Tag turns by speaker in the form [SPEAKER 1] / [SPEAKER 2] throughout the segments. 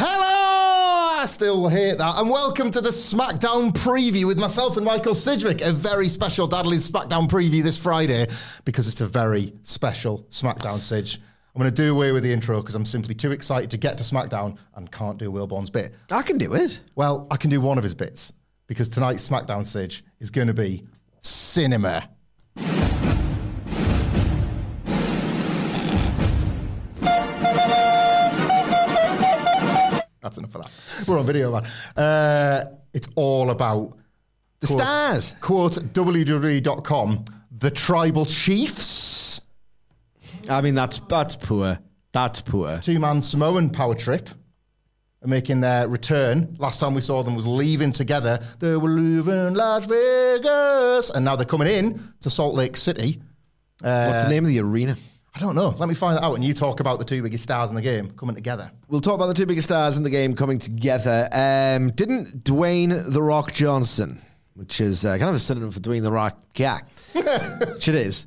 [SPEAKER 1] Hello! I still hate that. And welcome to the SmackDown preview with myself and Michael Sidgwick. A very special Dadley's SmackDown preview this Friday because it's a very special SmackDown, Sidge. I'm going to do away with the intro because I'm simply too excited to get to SmackDown and can't do Wilborn's bit.
[SPEAKER 2] I can do it.
[SPEAKER 1] Well, I can do one of his bits because tonight's SmackDown, Sidge, is going to be cinema. That's enough of that. We're on video, man. Uh, it's all about
[SPEAKER 2] The
[SPEAKER 1] quote,
[SPEAKER 2] stars.
[SPEAKER 1] Quote WWE.com, the tribal chiefs.
[SPEAKER 2] I mean, that's that's poor. That's poor.
[SPEAKER 1] Two man Samoan power trip are making their return. Last time we saw them was leaving together. They were leaving Las Vegas. And now they're coming in to Salt Lake City.
[SPEAKER 2] What's the name of the arena?
[SPEAKER 1] I don't know. Let me find that out. And you talk about the two biggest stars in the game coming together.
[SPEAKER 2] We'll talk about the two biggest stars in the game coming together. Um, didn't Dwayne the Rock Johnson, which is uh, kind of a synonym for Dwayne the Rock Gak, which it is.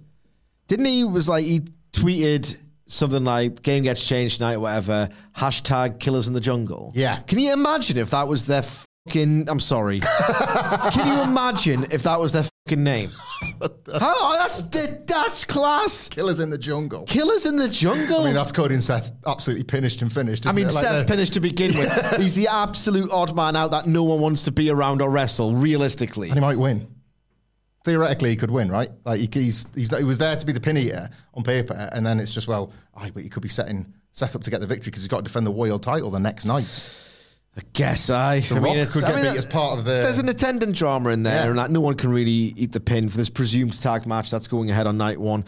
[SPEAKER 2] Didn't he was like he tweeted something like "Game gets changed tonight" whatever. Hashtag Killers in the Jungle.
[SPEAKER 1] Yeah.
[SPEAKER 2] Can you imagine if that was their fucking? I'm sorry. Can you imagine if that was their fucking name? How, that's that's class.
[SPEAKER 1] Killers in the jungle.
[SPEAKER 2] Killers in the Jungle.
[SPEAKER 1] I mean, that's Cody and Seth absolutely finished and finished.
[SPEAKER 2] I mean,
[SPEAKER 1] it? Like
[SPEAKER 2] Seth's
[SPEAKER 1] they're-
[SPEAKER 2] finished to begin with. He's the absolute odd man out that no one wants to be around or wrestle, realistically.
[SPEAKER 1] and he might win. Theoretically, he could win, right? Like he, he's he's he was there to be the pin eater on paper, and then it's just well, aye, but he could be setting Seth up to get the victory because he's got to defend the world title the next night.
[SPEAKER 2] I guess I.
[SPEAKER 1] The
[SPEAKER 2] I
[SPEAKER 1] Rock
[SPEAKER 2] it's-
[SPEAKER 1] could
[SPEAKER 2] I
[SPEAKER 1] get
[SPEAKER 2] mean,
[SPEAKER 1] beat as part of the.
[SPEAKER 2] There's an attendant drama in there,
[SPEAKER 1] Yeah.
[SPEAKER 2] and like, no one can really eat the pin for this presumed tag match that's going ahead on night one.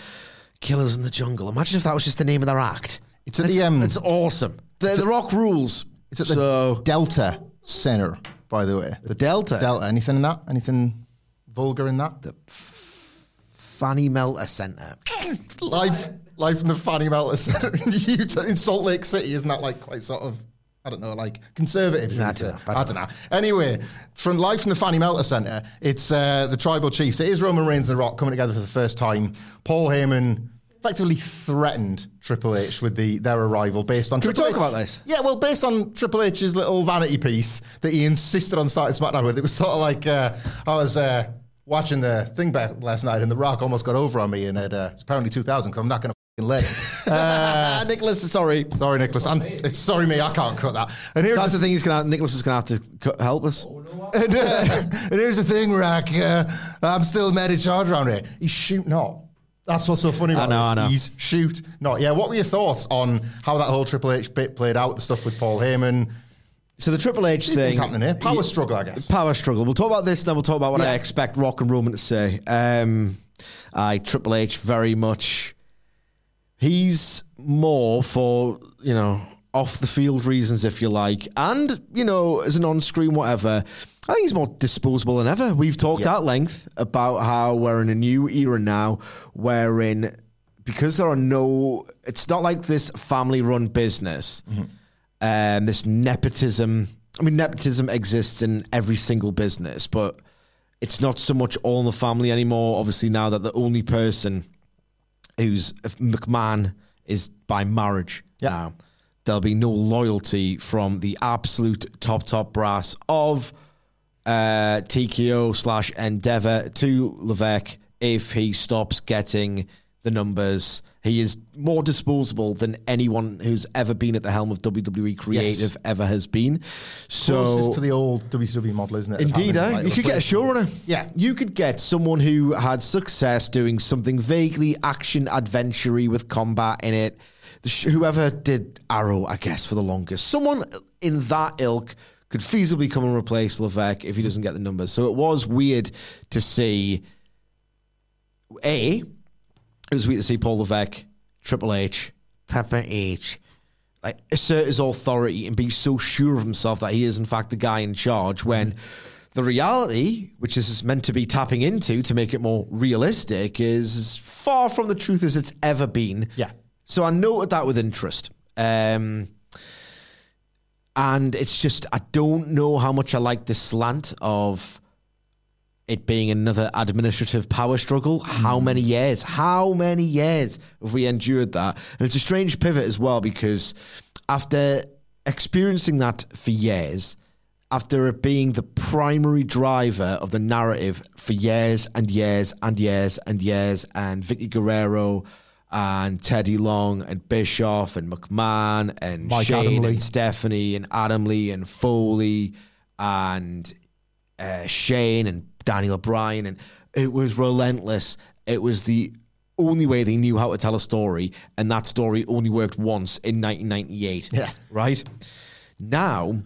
[SPEAKER 2] Killers in the Jungle. Imagine if that was just the name of their act.
[SPEAKER 1] It's at
[SPEAKER 2] It's,
[SPEAKER 1] the, um,
[SPEAKER 2] it's awesome. The,
[SPEAKER 1] it's
[SPEAKER 2] the Rock rules.
[SPEAKER 1] it's at the
[SPEAKER 2] so
[SPEAKER 1] Delta Center, by the way. The
[SPEAKER 2] Delta?
[SPEAKER 1] Delta. Anything in that? Anything vulgar in that? The
[SPEAKER 2] Fanny Melter Center.
[SPEAKER 1] live, live from the Fanny Melter Center in, Utah, in Salt Lake City. Isn't that like quite sort of? I don't know, like conservative.
[SPEAKER 2] I don't know, I
[SPEAKER 1] I don't know. Anyway, from live from the Fanny Melter Center, it's uh, the Tribal Chiefs. It is Roman Reigns and The Rock coming together for the first time. Paul Heyman effectively threatened Triple H with the their arrival based on.
[SPEAKER 2] Can we
[SPEAKER 1] Triple
[SPEAKER 2] talk
[SPEAKER 1] H-
[SPEAKER 2] about this?
[SPEAKER 1] Yeah, well, based on Triple H's little vanity piece that he insisted on starting SmackDown with, it was sort of like uh, I was. Uh, Watching the thing back last night, and The Rock almost got over on me, and it, uh, it's apparently 2000 because I'm not going to let it. Uh,
[SPEAKER 2] Nicholas, sorry.
[SPEAKER 1] Sorry, Nicholas. I'm, it's sorry me. I can't cut that. And here's
[SPEAKER 2] That's
[SPEAKER 1] the,
[SPEAKER 2] the thing. He's gonna. Nicholas is gonna have to cut, help us.
[SPEAKER 1] and, uh, and here's the thing, Rock. Uh, I'm still mad in charge around here. He's shoot not. That's what's so funny about
[SPEAKER 2] know,
[SPEAKER 1] this.
[SPEAKER 2] I know.
[SPEAKER 1] He's shoot not. Yeah. What were your thoughts on how that whole Triple H bit played out? The stuff with Paul Heyman.
[SPEAKER 2] So the Triple H thing
[SPEAKER 1] things happening here. Power struggle, I guess.
[SPEAKER 2] Power struggle. We'll talk about this, then we'll talk about what I expect Rock and Roman to say. Um, I Triple H very much. He's more for you know off the field reasons, if you like, and you know as an on-screen whatever. I think he's more disposable than ever. We've talked at length about how we're in a new era now, wherein because there are no, it's not like this family-run business um, this nepotism. I mean, nepotism exists in every single business, but it's not so much all in the family anymore. Obviously, now that the only person who's if McMahon is by marriage now, there'll be no loyalty from the absolute top top brass of uh, TKO slash Endeavor to Levesque if he stops getting the numbers He is more disposable than anyone who's ever been at the helm of WWE Creative ever has been. So
[SPEAKER 1] Closest to the old WWE model, isn't it?
[SPEAKER 2] Indeed, eh?
[SPEAKER 1] like,
[SPEAKER 2] you could get a showrunner.
[SPEAKER 1] Yeah.
[SPEAKER 2] You could get someone who had success doing something vaguely action adventure with combat in it. The sh- whoever did Arrow, I guess, for the longest. Someone in that ilk could feasibly come and replace Levesque if he doesn't get the numbers. So it was weird to see. A, it was weird to see Paul Levesque, Triple H, Pepper H, like assert his authority and be so sure of himself that he is in fact the guy in charge when the reality, which is meant to be tapping into to make it more realistic, is as far from the truth as it's ever been.
[SPEAKER 1] Yeah.
[SPEAKER 2] So I noted that with interest. Um, and it's just, I don't know how much I like this slant of it being another administrative power struggle. How many years? How many years have we endured that? And it's a strange pivot as well because after experiencing that for years, after it being the primary driver of the narrative for years and years and years and years, and Vickie Guerrero and Teddy Long and Bischoff and McMahon and
[SPEAKER 1] Mike
[SPEAKER 2] Shane and Stephanie and Adam Lee and Foley and uh, Shane and Daniel O'Brien, and it was relentless. It was the only way they knew how to tell a story, and that story only worked once in 1998.
[SPEAKER 1] Yeah.
[SPEAKER 2] Right? Now,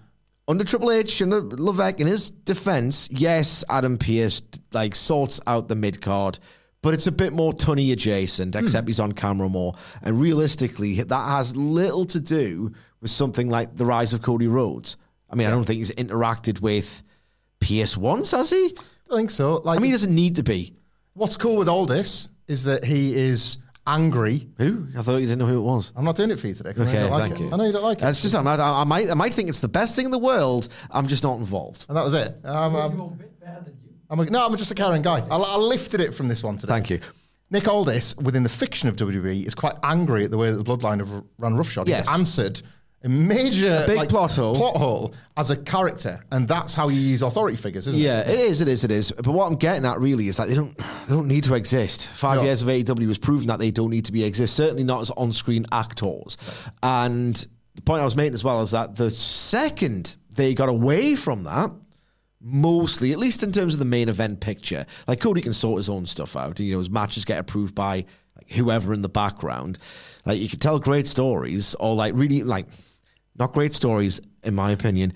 [SPEAKER 2] under Triple H and Levesque, in his defense, yes, Adam Pearce like sorts out the mid card, but it's a bit more tunny adjacent, hmm. except he's on camera more. And realistically, that has little to do with something like the rise of Cody Rhodes. I mean, I don't think he's interacted with Pearce once, has he?
[SPEAKER 1] I think so. Like,
[SPEAKER 2] I mean, he doesn't need to be.
[SPEAKER 1] what's cool with all this is that he is angry.
[SPEAKER 2] Who? I thought you didn't know who it was.
[SPEAKER 1] I'm not doing it for you today. 'cause I know
[SPEAKER 2] Okay,
[SPEAKER 1] you don't like
[SPEAKER 2] thank
[SPEAKER 1] it.
[SPEAKER 2] you.
[SPEAKER 1] I know you don't like it.
[SPEAKER 2] It's just I might, I might I might think it's the best thing in the world. I'm just not involved.
[SPEAKER 1] and that was it. Um, um, I'm a, no, I'm just a caring guy. I, I lifted it from this one today.
[SPEAKER 2] Thank you.
[SPEAKER 1] Nick Aldis, within the fiction of WWE, is quite angry at the way that the bloodline have run roughshod.
[SPEAKER 2] Yes.
[SPEAKER 1] He's answered a major
[SPEAKER 2] big
[SPEAKER 1] like,
[SPEAKER 2] plot hole.
[SPEAKER 1] plot hole as a character, and that's how you use authority figures, isn't
[SPEAKER 2] Yeah,
[SPEAKER 1] it?
[SPEAKER 2] Yeah it is, it is, it is. But what I'm getting at really is like they don't they don't need to exist. Five
[SPEAKER 1] No.
[SPEAKER 2] years of AEW has proven that they don't need to be exist. Certainly not as on-screen actors. And the point I was making as well is that the second they got away from that, mostly, at least in terms of the main event picture, like Cody can sort his own stuff out. You know, his matches get approved by like whoever in the background. Like you can tell great stories, or like really like not great stories, in my opinion.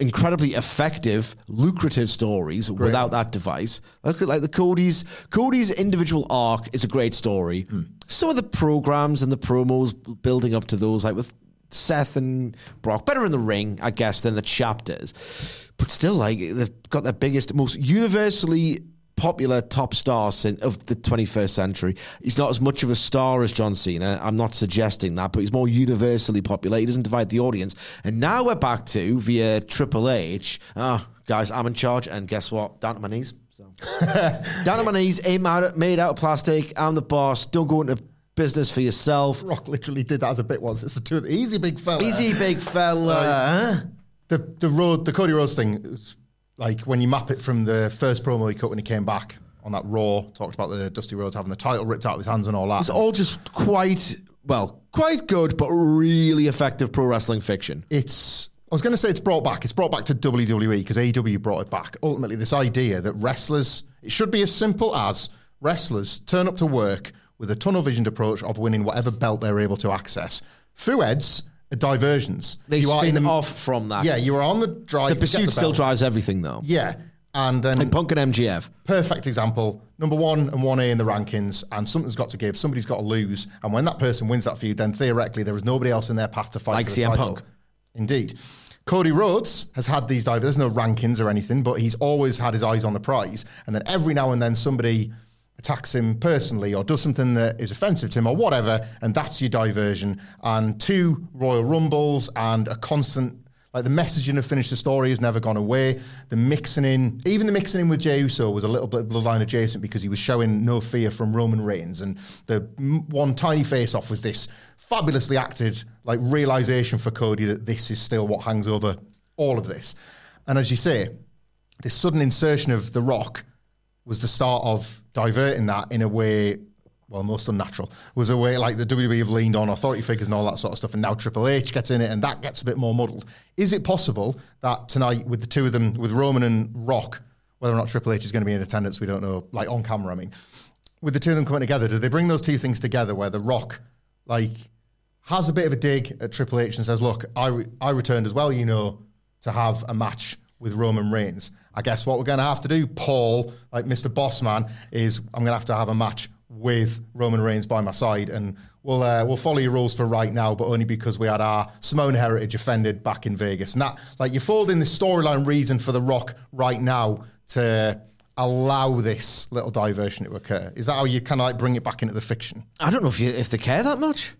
[SPEAKER 2] Incredibly effective, lucrative stories without that device. Look at like the Cody's Cody's individual arc is a great story. Hmm. Some of the programs and the promos building up to those, like with Seth and Brock, better in the ring, I guess, than the chapters. But still, like they've got their biggest, most universally popular top star of the 21st century. He's not as much of a star as John Cena. I'm not suggesting that, but he's more universally popular. He doesn't divide the audience. And now we're back to via Triple H. Ah, guys, I'm in charge, and guess what? Down to my knees. So. down to my knees, made made out of plastic. I'm the boss. Don't go into business for yourself.
[SPEAKER 1] Rock literally did that as a bit once. It's the two. Easy, big fella.
[SPEAKER 2] Easy, big fella.
[SPEAKER 1] The the road, the Cody Rhodes thing, like when you map it from the first promo he cut when he came back on that Raw, talked about the Dusty Rhodes having the title ripped out of his hands and all that.
[SPEAKER 2] It's all just quite, well, quite good, but really effective pro wrestling fiction.
[SPEAKER 1] it's I was going to say it's brought back. It's brought back to WWE because AEW brought it back. Ultimately, this idea that wrestlers it should be as simple as wrestlers turn up to work with a tunnel visioned approach of winning whatever belt they're able to access. Fueds are diversions.
[SPEAKER 2] They
[SPEAKER 1] You are
[SPEAKER 2] spin
[SPEAKER 1] in the-
[SPEAKER 2] off from that.
[SPEAKER 1] Yeah, you are on the drive.
[SPEAKER 2] the pursuit still drives everything, though.
[SPEAKER 1] Yeah, and then
[SPEAKER 2] Like Punk and MJF.
[SPEAKER 1] perfect example. Number one and one A in the rankings, and something's got to give. Somebody's got to lose, and when that person wins that feud, then theoretically there is nobody else in their path to fight
[SPEAKER 2] Like
[SPEAKER 1] for the
[SPEAKER 2] CM
[SPEAKER 1] title.
[SPEAKER 2] Punk.
[SPEAKER 1] Indeed. Cody Rhodes has had these divers. There's no rankings or anything, but he's always had his eyes on the prize. And then every now and then somebody attacks him personally or does something that is offensive to him or whatever, and that's your diversion. And two Royal Rumbles and a constant like the messaging of finish the story has never gone away. The mixing in, even the mixing in with Jey Uso was a little bit bloodline adjacent because he was showing no fear from Roman Reigns, and the one tiny face off was this fabulously acted like realization for Cody that this is still what hangs over all of this. And as you say, this sudden insertion of The Rock was the start of diverting that in a way well, most unnatural was a way like the WWE have leaned on authority figures and all that sort of stuff, and now Triple H gets in it, and that gets a bit more muddled. Is it possible that tonight, with the two of them, with Roman and Rock, whether or not Triple H is going to be in attendance, we don't know, like on camera, I mean, with the two of them coming together, do they bring those two things together where The Rock, like, has a bit of a dig at Triple H and says, look, I, re- I returned as well, you know, to have a match with Roman Reigns. I guess what we're going to have to do, Paul, like Mr. Bossman, is I'm going to have to have a match with Roman Reigns by my side, and we'll uh, we'll follow your rules for right now, but only because we had our Samoan heritage offended back in Vegas. And that, like, you fold in the storyline reason for The Rock right now to allow this little diversion to occur. Is that how you kind of like bring it back into the fiction?
[SPEAKER 2] I don't know if you if they care that much.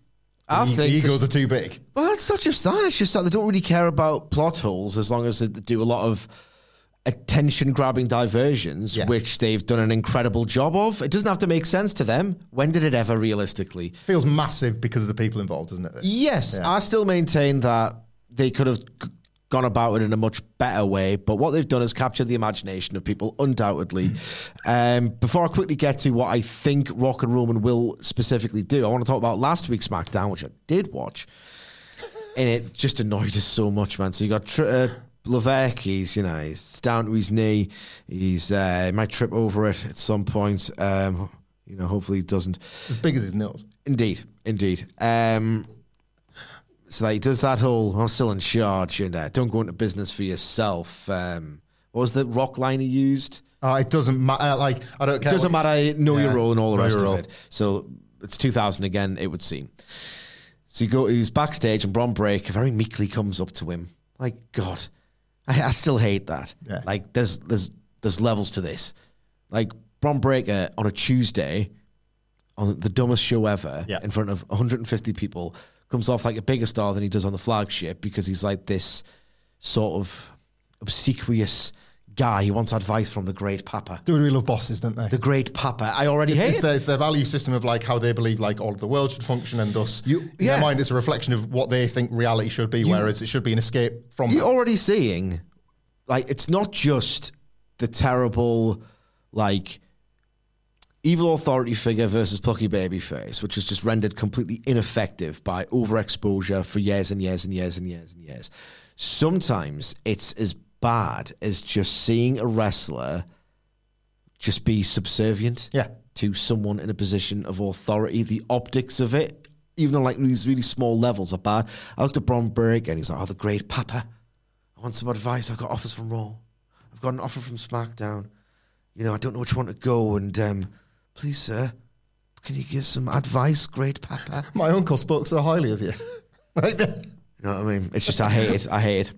[SPEAKER 2] I
[SPEAKER 1] the,
[SPEAKER 2] think
[SPEAKER 1] the egos are too big.
[SPEAKER 2] Well, it's not just that. It's just that they don't really care about plot holes as long as they do a lot of attention grabbing diversions,
[SPEAKER 1] Yeah.
[SPEAKER 2] which they've done an incredible job of. It doesn't have to make sense to them. When did it ever realistically?
[SPEAKER 1] Feels massive because of the people involved, doesn't it?
[SPEAKER 2] Yes,
[SPEAKER 1] Yeah.
[SPEAKER 2] I still maintain that they could have gone about it in a much better way, but what they've done is captured the imagination of people, undoubtedly. um, before I quickly get to what I think Rock and Roman will specifically do, I want to talk about last week's SmackDown, which I did watch, and it just annoyed us so much, man. So you got Tr- uh, Levesque, he's you know he's down to his knee, he's uh, he might trip over it at some point. Um, you know, hopefully he doesn't.
[SPEAKER 1] As big as his nose.
[SPEAKER 2] Indeed, indeed. Um, so that he does that whole "I'm still in charge" and uh, don't go into business for yourself. Um, what was the rock line he used?
[SPEAKER 1] Uh, it doesn't matter. Like I don't
[SPEAKER 2] It doesn't matter. Know your role and all the rest of it. So it's 2000 again. It would seem. So you go. He's backstage, and Bron Break very meekly comes up to him. Like God, I, I still hate that.
[SPEAKER 1] Yeah.
[SPEAKER 2] Like there's there's there's levels to this. Like Bron Breakker on a Tuesday, on the dumbest show ever,
[SPEAKER 1] Yeah.
[SPEAKER 2] in front of 150 people, comes off like a bigger star than he does on the flagship because he's like this sort of obsequious guy who wants advice from the great Papa.
[SPEAKER 1] WWE love bosses, don't they?
[SPEAKER 2] The great Papa. I already
[SPEAKER 1] It's,
[SPEAKER 2] hate
[SPEAKER 1] it's, their, it's their value system of like how they believe like all of the world should function, and thus
[SPEAKER 2] You-
[SPEAKER 1] in
[SPEAKER 2] yeah.
[SPEAKER 1] their mind it's a reflection of what they think reality should be, whereas it should be an escape from.
[SPEAKER 2] You're
[SPEAKER 1] that.
[SPEAKER 2] already seeing, like, it's not just the terrible, like, evil authority figure versus plucky baby face, which is just rendered completely ineffective by overexposure for years and years and years and years and years. Sometimes it's as bad as just seeing a wrestler just be subservient
[SPEAKER 1] Yeah.
[SPEAKER 2] to someone in a position of authority. The optics of it, even on like these really small levels, are bad. I looked at Breakker and he's like, "Oh, the great Papa, I want some advice. I've got offers from Raw. I've got an offer from SmackDown. You know, I don't know which one to go. And um, please, sir, can you give some advice, great Papa?
[SPEAKER 1] My uncle spoke so highly of you.
[SPEAKER 2] You know what I mean? It's just I hate it. I hate it.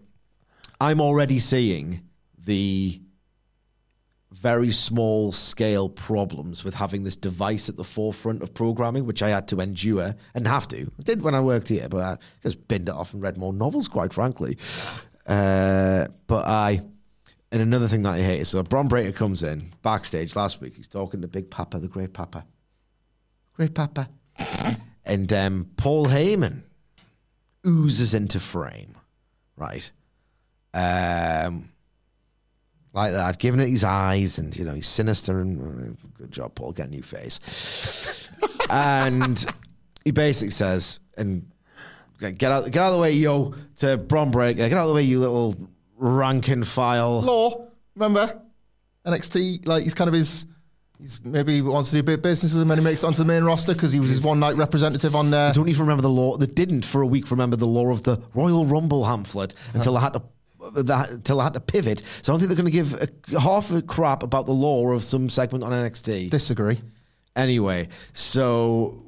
[SPEAKER 2] I'm already seeing the very small scale problems with having this device at the forefront of programming, which I had to endure and have to. I did when I worked here, but I just binned it off and read more novels, quite frankly. Uh, but I. And another thing that I hate is so Bron Breakker comes in backstage last week. He's talking to Big Papa, the Great Papa. Great Papa. and um, Paul Heyman oozes into frame, right? Um, like that, giving it his eyes, and you know he's sinister. And uh, good job, Paul, get a new face. and he basically says, "And get out, get out of the way, yo." To Bron Breakker, get out of the way, you little rank and file.
[SPEAKER 1] Law, remember NXT? Like he's kind of his. He's maybe he wants to do a bit of business with him, and he makes it onto the main roster because he was his one night representative on. there.
[SPEAKER 2] I don't even remember the law. They didn't for a week remember the law of the Royal Rumble pamphlet until I had to. That, until I had to pivot, so I don't think they're going to give a, half a crap about the law of some segment on NXT.
[SPEAKER 1] disagree.
[SPEAKER 2] Anyway, so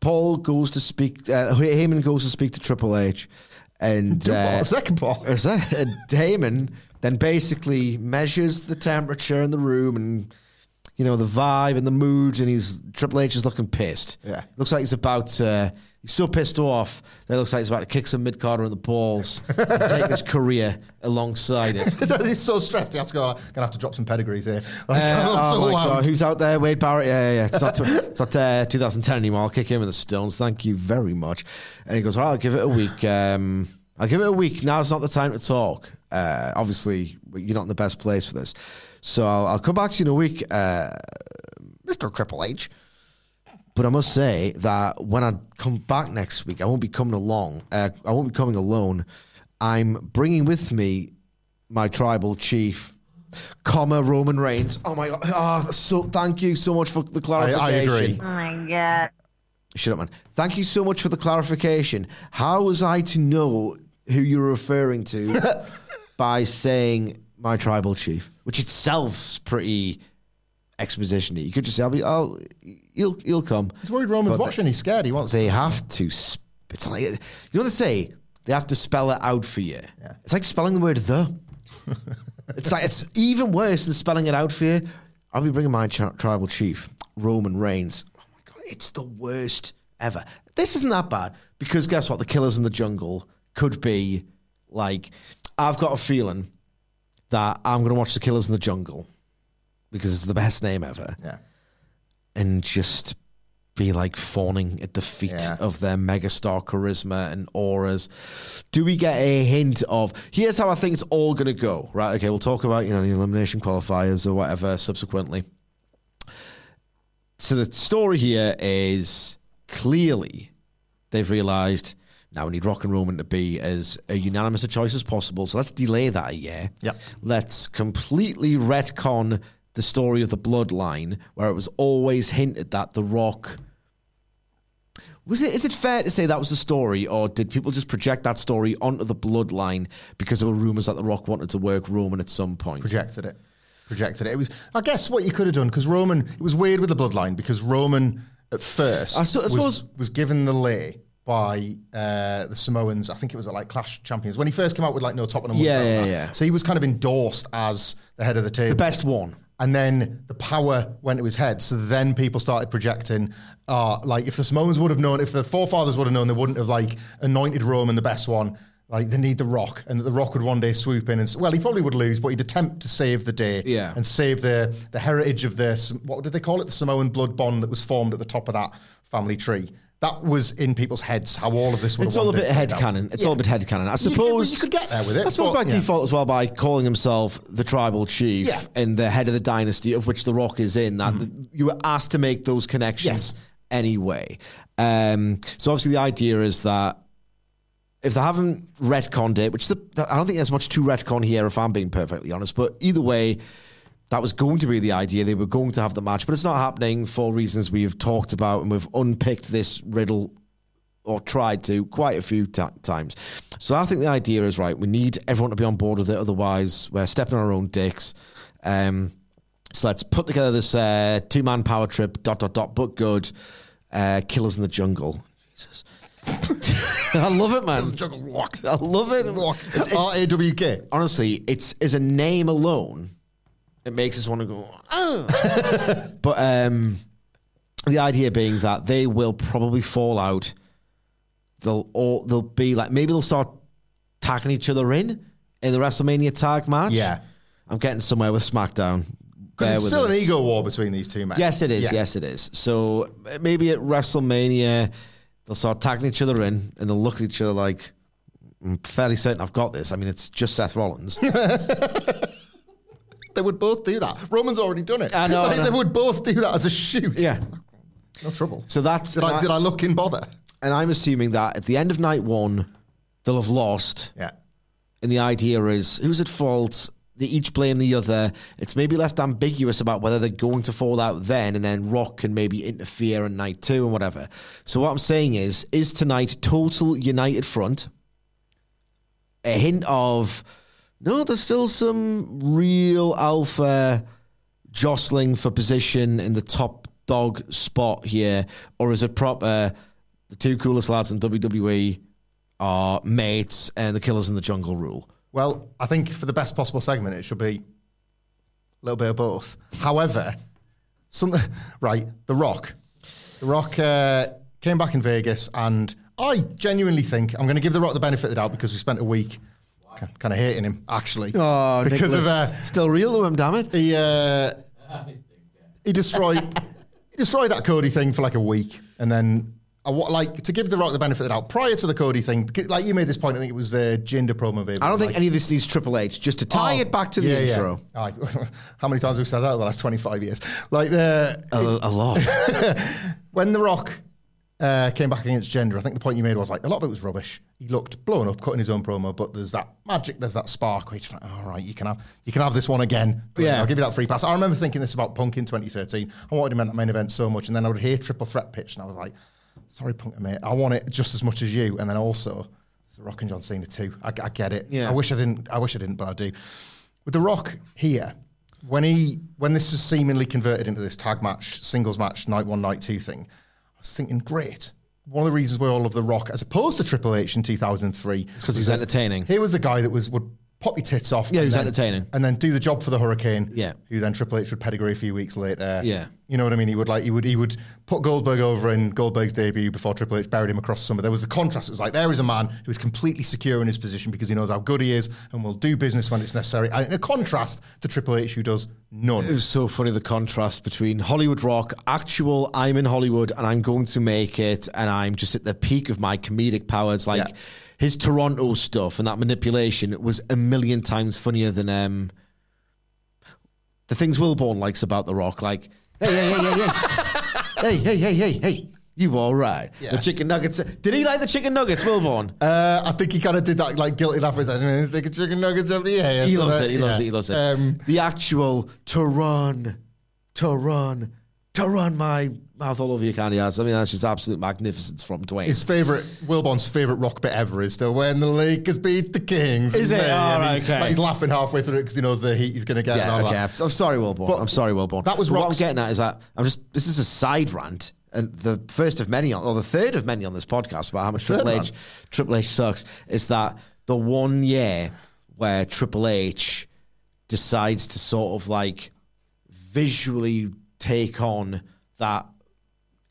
[SPEAKER 2] Paul goes to speak. Uh, Heyman goes to speak to Triple H, and uh,
[SPEAKER 1] Second Paul.
[SPEAKER 2] is that- Heyman then basically measures the temperature in the room and you know the vibe and the mood, and he's Triple H is looking pissed.
[SPEAKER 1] Yeah.
[SPEAKER 2] looks like he's about. To, he's so pissed off that it looks like he's about to kick some mid carder in the balls and take his career alongside it.
[SPEAKER 1] he's so stressed. He has to go. Gonna have to drop some pedigrees here. Like,
[SPEAKER 2] Uh, oh
[SPEAKER 1] so
[SPEAKER 2] my
[SPEAKER 1] wound.
[SPEAKER 2] God, who's out there? Wade Barrett. Yeah, yeah, yeah. It's not, tw- it's not uh, 2010 anymore. I'll kick him in the stones. Thank you very much. And he goes, well, I'll give it a week. Um, I'll give it a week. Now's not the time to talk. Uh, obviously, you're not in the best place for this. So I'll, I'll come back to you in a week. Uh, Mr. Triple H. But I must say that when I come back next week, I won't be coming along. Uh, I won't be coming alone. I'm bringing with me my tribal chief, comma Roman Reigns. Oh my god! Oh, so thank you so much for the clarification.
[SPEAKER 1] I agree.
[SPEAKER 3] Oh my god.
[SPEAKER 2] Shut up, man. Thank you so much for the clarification. How was I to know who you're referring to by saying my tribal chief, which itself's pretty exposition-y. You could just say, "I'll be, I'll, he'll, he'll come."
[SPEAKER 1] He's worried Roman's
[SPEAKER 2] But
[SPEAKER 1] watching. He's scared. He wants.
[SPEAKER 2] They have to. Sp- it's like you know what they say. They have to spell it out for you. It's like spelling the word the. it's like it's even worse than spelling it out for you. I'll be bringing my tri- tribal chief, Roman Reigns. Oh my god, it's the worst ever. This isn't that bad because guess what? The Killers in the Jungle could be like. I've got a feeling that I'm going to watch the Killers in the Jungle because it's the best name ever
[SPEAKER 1] Yeah.
[SPEAKER 2] and just be like fawning at the feet
[SPEAKER 1] Yeah.
[SPEAKER 2] of their megastar charisma and auras. Do we get a hint of here's how I think it's all going to go? Right? Okay, we'll talk about you know the elimination qualifiers or whatever subsequently. So the story here is clearly they've realised now we need Rock and Roman to be as a unanimous a choice as possible. So let's delay that a year.
[SPEAKER 1] Yep.
[SPEAKER 2] Let's completely retcon the story of the bloodline, where it was always hinted that the Rock. Was it? Is it fair to say that was the story, or did people just project that story onto the bloodline because there were rumors that the Rock wanted to work Roman at some point?
[SPEAKER 1] projected it. Projected it. It was, I guess, what you could have done because Roman. It was weird with the bloodline because Roman at first
[SPEAKER 2] I so- I
[SPEAKER 1] was,
[SPEAKER 2] suppose-
[SPEAKER 1] was given the lay by uh, the Samoans. I think it was at like Clash Champions when he first came out with like no top and
[SPEAKER 2] Yeah, yeah, yeah.
[SPEAKER 1] So he was kind of endorsed as the head of the table,
[SPEAKER 2] The best one.
[SPEAKER 1] And then the power went to his head. So then people started projecting, uh, like if the Samoans would have known, if the forefathers would have known, they wouldn't have like anointed Roman the best one. Like they need the Rock, and that the Rock would one day swoop in and well, he probably would lose, but he'd attempt to save the day,
[SPEAKER 2] Yeah.
[SPEAKER 1] and save the the heritage of the Sam- what did they call it, the Samoan blood bond that was formed at the top of that family tree. That was in people's heads how all of this would.
[SPEAKER 2] It's all a bit head canon. It's
[SPEAKER 1] Yeah.
[SPEAKER 2] all a bit head canon. I
[SPEAKER 1] You could-
[SPEAKER 2] suppose
[SPEAKER 1] you could get there with it,
[SPEAKER 2] I suppose
[SPEAKER 1] but,
[SPEAKER 2] by
[SPEAKER 1] yeah.
[SPEAKER 2] default as well by calling himself the tribal chief
[SPEAKER 1] Yeah.
[SPEAKER 2] and the head of the dynasty of which the Rock is in. That you were asked to make those connections
[SPEAKER 1] Mm-hmm. Yes.
[SPEAKER 2] anyway. Um, so obviously the idea is that if they haven't retconned it, which the, I don't think there's much to retcon here, if I'm being perfectly honest. But either way, that was going to be the idea. They were going to have the match, but it's not happening for reasons we've talked about and we've unpicked this riddle or tried to quite a few ti times. So I think the idea is right. We need everyone to be on board with it. Otherwise, we're stepping on our own dicks. Um, so let's put together this uh, two man power trip. Dot dot dot. But good. Uh, Killers in the jungle. Jesus. I love it, man.
[SPEAKER 1] Jungle Rock.
[SPEAKER 2] I love it. It's,
[SPEAKER 1] R
[SPEAKER 2] it's,
[SPEAKER 1] A W K.
[SPEAKER 2] honestly, it's as a name alone, it makes us want to go. "Ah." but um, the idea being that they will probably fall out. They'll all they'll be like maybe they'll start tagging each other in in the WrestleMania tag match.
[SPEAKER 1] Yeah.
[SPEAKER 2] I'm getting somewhere with SmackDown.
[SPEAKER 1] Because it's still an ego war between these two men.
[SPEAKER 2] Yes, it is.
[SPEAKER 1] Yeah.
[SPEAKER 2] Yes, it is. So maybe at WrestleMania, they'll start tagging each other in and they'll look at each other like, I'm fairly certain I've got this. I mean, it's just Seth Rollins.
[SPEAKER 1] They would both do that. Roman's already done it.
[SPEAKER 2] I know, I know.
[SPEAKER 1] They would both do that as a shoot.
[SPEAKER 2] yeah.
[SPEAKER 1] No trouble.
[SPEAKER 2] So that's.
[SPEAKER 1] Did I, did I look in bother?
[SPEAKER 2] And I'm assuming that at the end of night one, they'll have lost.
[SPEAKER 1] Yeah.
[SPEAKER 2] And the idea is who's at fault? They each blame the other. It's maybe left ambiguous about whether they're going to fall out then, and then Rock can maybe interfere in night two and whatever. So what I'm saying is, is tonight total united front? A hint of no, there's still some real alpha jostling for position in the top dog spot here, or is it proper? The two coolest lads in WWE are mates, and the killers in the jungle rule.
[SPEAKER 1] Well, I think for the best possible segment, it should be a little bit of both. However, some right, The Rock, The Rock uh, came back in Vegas, and I genuinely think I'm going to give The Rock the benefit of the doubt because we spent a week kind of hating him actually because of uh,
[SPEAKER 2] still real to him, damn it.
[SPEAKER 1] he uh, he destroyed he destroyed that Cody thing for like a week, and then I wa- like to give the Rock the benefit of the doubt prior to the Cody thing. Like you made this point, I think it was the Jinder promo. Baby.
[SPEAKER 2] I don't think any of this needs Triple H. Just to tie
[SPEAKER 1] Oh,
[SPEAKER 2] it back to the intro.
[SPEAKER 1] How many times have we said that over the last 25 years? Like the
[SPEAKER 2] A, a lot.
[SPEAKER 1] when The Rock uh, came back against Jinder, I think the point you made was like a lot of it was rubbish. He looked blown up, cutting his own promo, but there's that magic, there's that spark where just like, all right, you can have you can have this one again. But,
[SPEAKER 2] Yeah.
[SPEAKER 1] I'll give you that free pass. I remember thinking this about Punk in 2013. I wanted him in that main event so much, and then I would hear triple threat pitch, and I was like, sorry, Punk, mate, I want it just as much as you. And then also, it's The Rock and John Cena too. I, I get it.
[SPEAKER 2] Yeah.
[SPEAKER 1] I wish I didn't. I wish I didn't, but I do. With The Rock here, when he when this is seemingly converted into this tag match, singles match, night one, night two thing, was thinking, great. One of the reasons why all of The Rock, as opposed to Triple H in 2003,
[SPEAKER 2] because he's entertaining.
[SPEAKER 1] He was a guy that was would pop your tits off.
[SPEAKER 2] Yeah,
[SPEAKER 1] and
[SPEAKER 2] was
[SPEAKER 1] then-
[SPEAKER 2] entertaining.
[SPEAKER 1] and then do the job for the Hurricane.
[SPEAKER 2] Yeah.
[SPEAKER 1] who then Triple H would pedigree a few weeks later.
[SPEAKER 2] Yeah.
[SPEAKER 1] you know what I mean. He would like he would he would put Goldberg over in Goldberg's debut before Triple H buried him across summer. There was the contrast. It was like there is a man who is completely secure in his position because he knows how good he is and will do business when it's necessary. And in a contrast to Triple H, who does none.
[SPEAKER 2] It was so funny the contrast between Hollywood Rock, actual I'm in Hollywood and I'm going to make it, and I'm just at the peak of my comedic powers. Like
[SPEAKER 1] Yeah.
[SPEAKER 2] His Toronto stuff and that manipulation was a million times funnier than um, the things Wilborn likes about The Rock. Like, hey, hey, hey, hey, hey, hey, hey, hey, hey, hey, you all right? The chicken nuggets. Did he like the chicken nuggets, Wilborn?
[SPEAKER 1] Uh, I think he kind of did that like guilty laugh. He's like, "Mm, "Stick a chicken nuggets the air."
[SPEAKER 2] he loves it. He loves
[SPEAKER 1] yeah.
[SPEAKER 2] it. He loves it.
[SPEAKER 1] Um,
[SPEAKER 2] the actual to run, to run, my mouth all over your candy ass. I mean, that's just absolute magnificence from Dwayne.
[SPEAKER 1] His favorite, Wilborn's favorite rock bit ever is still when the Lakers beat the Kings.
[SPEAKER 2] Is it? All right, okay.
[SPEAKER 1] like, he's laughing halfway through it because he knows the heat he's going to get.
[SPEAKER 2] yeah, okay.
[SPEAKER 1] that.
[SPEAKER 2] I'm, sorry, Wilborn.
[SPEAKER 1] But
[SPEAKER 2] I'm sorry, Wilborn.
[SPEAKER 1] that was
[SPEAKER 2] what I'm getting at is that I'm just. This is a side rant. And the first of many, on, or the third of many on this podcast about how much Triple H,
[SPEAKER 1] rant.
[SPEAKER 2] Triple H sucks is that the one year where Triple H decides to sort of like visually take on that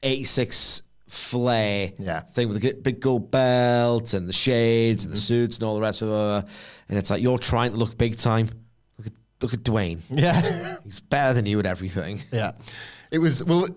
[SPEAKER 2] 86 flair
[SPEAKER 1] Yeah.
[SPEAKER 2] thing with the big gold belt and the shades and the mm-hmm. suits and all the rest of it. And it's like, you're trying to look big time. Look at, look at Dwayne.
[SPEAKER 1] Yeah.
[SPEAKER 2] He's better than you at everything.
[SPEAKER 1] Yeah. It was, well,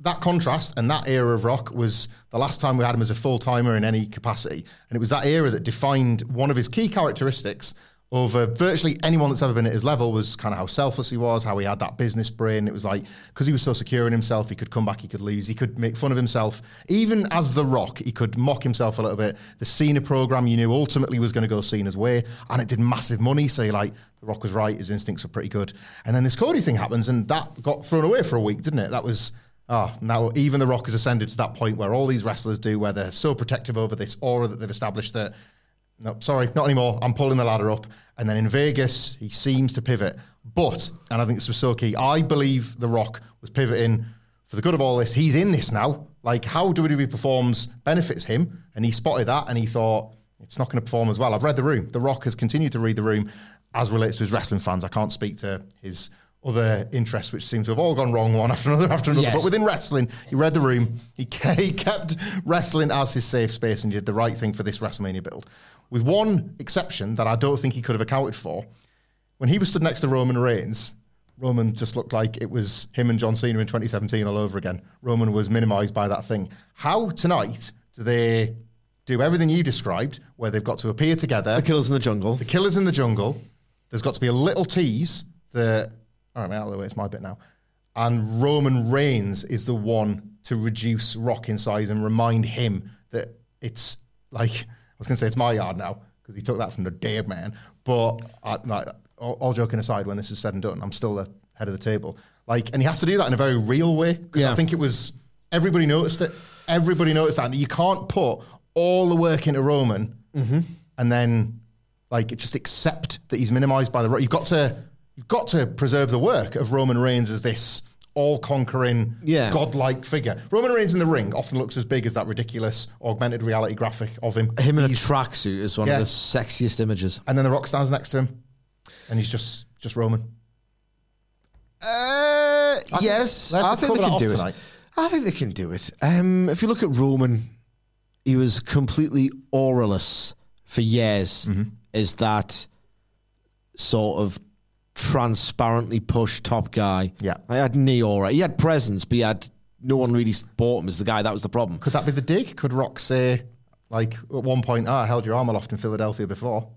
[SPEAKER 1] that contrast and that era of rock was the last time we had him as a full timer in any capacity. And it was that era that defined one of his key characteristics over virtually anyone that's ever been at his level was kind of how selfless he was, how he had that business brain. It was like, because he was so secure in himself, he could come back, he could lose, he could make fun of himself. Even as The Rock, he could mock himself a little bit. The Cena program you knew ultimately was going to go Cena's way, and it did massive money. So like, The Rock was right, his instincts were pretty good. And then this Cody thing happens, and that got thrown away for a week, didn't it? That was. Ah, now even The Rock has ascended to that point where all these wrestlers do, where they're so protective over this aura that they've established that no, sorry, not anymore. I'm pulling the ladder up. And then in Vegas, he seems to pivot. But, and I think this was so key, I believe The Rock was pivoting for the good of all this. He's in this now. Like, how WWE performs benefits him. And he spotted that and he thought, it's not going to perform as well. I've read The Room. The Rock has continued to read The Room as relates to his wrestling fans. I can't speak to his other interests, which seem to have all gone wrong one after another after another.
[SPEAKER 2] Yes.
[SPEAKER 1] But within wrestling, he read the room. He, he kept wrestling as his safe space and did the right thing for this WrestleMania build. With one exception that I don't think he could have accounted for. When he was stood next to Roman Reigns, Roman just looked like it was him and John Cena in 2017 all over again. Roman was minimized by that thing. How tonight do they do everything you described, where they've got to appear together?
[SPEAKER 2] The Killers in the Jungle.
[SPEAKER 1] The Killers in the Jungle. There's got to be a little tease that, all right, out of the way, it's my bit now. And Roman Reigns is the one to reduce Rock in size and remind him that it's like, I was going to say it's my yard now because he took that from the dead man. But I, like, all, all joking aside, when this is said and done, I'm still the head of the table. Like, and he has to do that in a very real way because I think it was everybody noticed it. Everybody noticed that. And you can't put all the work into Roman mm-hmm. and then like just accept that he's minimized by the Rock. You've got to you've got to preserve the work of Roman Reigns as this all-conquering,
[SPEAKER 2] Yeah.
[SPEAKER 1] godlike figure. Roman Reigns in the ring often looks as big as that ridiculous augmented reality graphic of him.
[SPEAKER 2] Him in a
[SPEAKER 1] He's-
[SPEAKER 2] tracksuit is one
[SPEAKER 1] Yeah.
[SPEAKER 2] of the sexiest images.
[SPEAKER 1] and then the Rock stands next to him, and he's just just Roman.
[SPEAKER 2] Uh, yes,
[SPEAKER 1] they have
[SPEAKER 2] I think they can do
[SPEAKER 1] tonight.
[SPEAKER 2] it. I think they can do it. Um, if you look at Roman, he was completely auraless for years.
[SPEAKER 1] Mm-hmm.
[SPEAKER 2] Is that sort of transparently pushed top guy?
[SPEAKER 1] Yeah.
[SPEAKER 2] I had Neora. He had presence, but he had no one really bought him as the guy. That was the problem.
[SPEAKER 1] Could that be the dig? Could Rock say, like, at one point, ah, I held your arm aloft in Philadelphia before?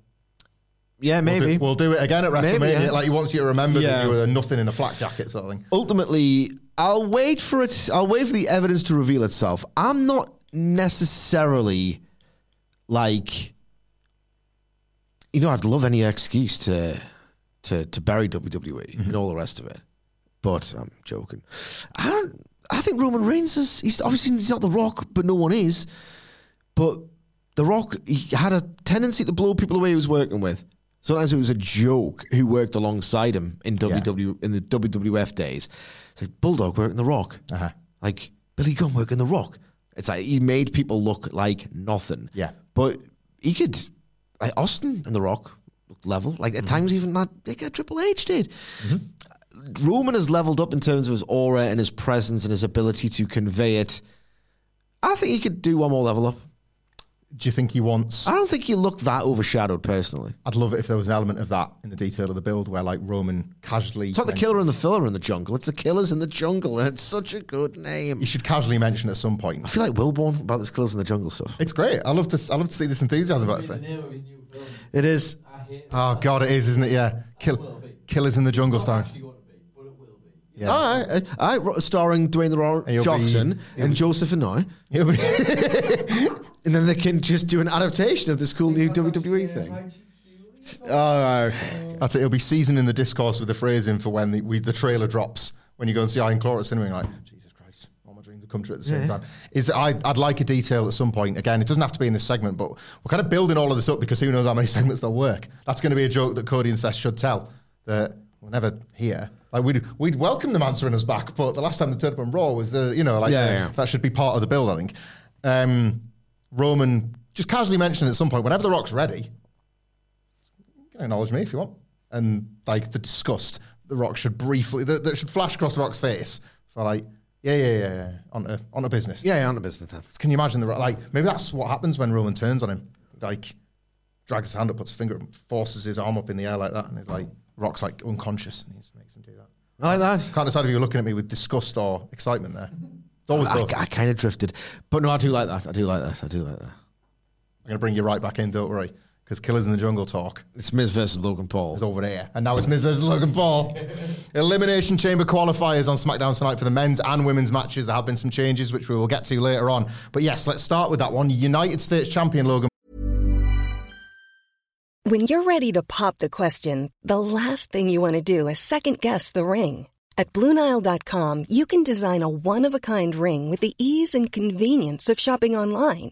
[SPEAKER 2] Yeah,
[SPEAKER 1] We'll do,
[SPEAKER 2] maybe.
[SPEAKER 1] we'll do it again at WrestleMania.
[SPEAKER 2] Maybe, yeah.
[SPEAKER 1] Like, he wants you to remember
[SPEAKER 2] Yeah.
[SPEAKER 1] that you were nothing in a flak jacket sort of thing.
[SPEAKER 2] ultimately, I'll wait for it. I'll wait for the evidence to reveal itself. I'm not necessarily like, you know, I'd love any excuse to to to bury WWE and all the rest of it, but I'm joking. I don't. I think Roman Reigns is. He's obviously he's not the Rock, but no one is. But the Rock, he had a tendency to blow people away he was working with. Sometimes it was a joke who worked alongside him in WW in the WWF days. It's like Bulldog working the Rock,
[SPEAKER 1] Uh-huh.
[SPEAKER 2] like Billy Gunn working the Rock. It's like he made people look like nothing.
[SPEAKER 1] Yeah.
[SPEAKER 2] but he could. Like Austin and the Rock level. Like at times even that like, uh, Triple H did. Roman has leveled up in terms of his aura and his presence and his ability to convey it. I think he could do one more level up.
[SPEAKER 1] Do you think he wants?
[SPEAKER 2] I don't think he looked that overshadowed personally.
[SPEAKER 1] I'd love it if there was an element of that in the detail of the build where, like, Roman casually.
[SPEAKER 2] It's not the killer and the filler in the jungle. It's the killers in the jungle, and it's such a good name.
[SPEAKER 1] You should casually mention at some point.
[SPEAKER 2] I feel like Wilborn about this killers in the jungle stuff.
[SPEAKER 1] It's great. I love to. I love to see this enthusiasm about it.
[SPEAKER 2] It is.
[SPEAKER 1] Oh God, it is, isn't it? Yeah, Kill, Killers in the Jungle starring. Yeah.
[SPEAKER 2] All right, uh, all right, starring Dwayne the Rock
[SPEAKER 1] He'll be-
[SPEAKER 2] Johnson and Joseph Anoa'i.
[SPEAKER 1] It'll be-
[SPEAKER 2] And then they can just do an adaptation of this cool new WWE thing. Oh,
[SPEAKER 1] That's it. It'll be seasoning the discourse with the phrasing for when the, we, the trailer drops. When you go and see Iron Claw at cinema, you're like, Jesus Christ, all my dreams have come true at the same time. Is that I, I'd like a detail at some point. Again, it doesn't have to be in this segment, but we're kind of building all of this up because who knows how many segments they'll work. That's going to be a joke that Cody and Seth should tell. That we're never here. Like we'd we'd welcome them answering us back, but the last time they turned up on Raw was the you know like
[SPEAKER 2] Yeah,
[SPEAKER 1] the-
[SPEAKER 2] yeah.
[SPEAKER 1] that should be part of the build. I think. Um, Roman just casually mentioned at some point whenever the Rock's ready, you can acknowledge me if you want. And like the disgust, the Rock should briefly that, that should flash across the Rock's face for like, yeah, yeah, yeah, yeah, onto onto business.
[SPEAKER 2] yeah, yeah, on the business. Then.
[SPEAKER 1] Can you imagine the Like maybe that's what happens when Roman turns on him. Like drags his hand up, puts his finger, up, forces his arm up in the air like that, and he's like Rock's like unconscious, and he just makes him do that.
[SPEAKER 2] I like that.
[SPEAKER 1] Can't decide if you're looking at me with disgust or excitement there. It's always
[SPEAKER 2] I,
[SPEAKER 1] both.
[SPEAKER 2] I kind of drifted, but no, I do like that. I do like that. I do like that.
[SPEAKER 1] I'm to bring you right back in, don't worry, because Killers in the Jungle talk
[SPEAKER 2] It's Miz versus Logan Paul.
[SPEAKER 1] is over there. And now it's Miz versus Logan Paul. Elimination Chamber qualifiers on SmackDown tonight for the men's and women's matches. There have been some changes, which we will get to later on. But yes, let's start with that one. United States champion Logan
[SPEAKER 3] When you're ready to pop the question, the last thing you want to do is second guess the ring. At Bluenile.com, you can design a one of a kind ring with the ease and convenience of shopping online.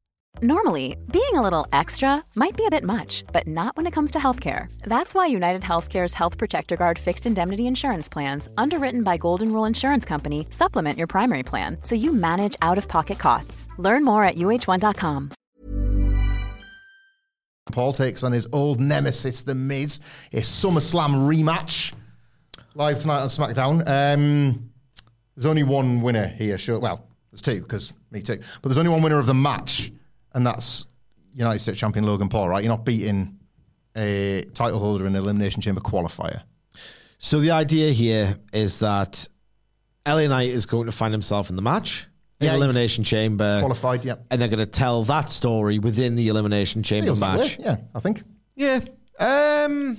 [SPEAKER 4] Normally, being a little extra might be a bit much, but not when it comes to healthcare. That's why United Healthcare's Health Protector Guard fixed indemnity insurance plans, underwritten by Golden Rule Insurance Company, supplement your primary plan so you manage out of pocket costs. Learn more at uh1.com.
[SPEAKER 1] Paul takes on his old nemesis, The Miz, a SummerSlam rematch. Live tonight on SmackDown. Um, there's only one winner here, sure. Well, there's two, because me too. But there's only one winner of the match, and that's United States champion Logan Paul, right? You're not beating a title holder in an Elimination Chamber qualifier.
[SPEAKER 2] So the idea here is that LA Knight is going to find himself in the match, in
[SPEAKER 1] Yeah,
[SPEAKER 2] Elimination Chamber,
[SPEAKER 1] Qualified, yeah.
[SPEAKER 2] and they're going to tell that story within the Elimination Chamber
[SPEAKER 1] Feels that way,
[SPEAKER 2] match.
[SPEAKER 1] Yeah, I think.
[SPEAKER 2] Yeah. Um.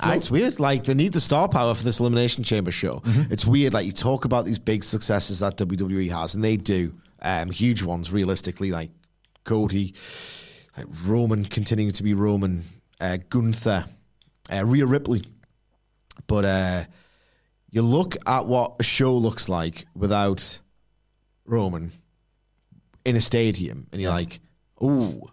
[SPEAKER 2] ah, it's weird. Like they need the star power for this elimination chamber show.
[SPEAKER 1] Mm-hmm.
[SPEAKER 2] It's weird. Like you talk about these big successes that WWE has, and they do um, huge ones. Realistically, like Cody, like Roman continuing to be Roman, uh, Gunther, uh, Rhea Ripley. But uh, You look at what a show looks like without Roman in a stadium, and you're like, "Ooh,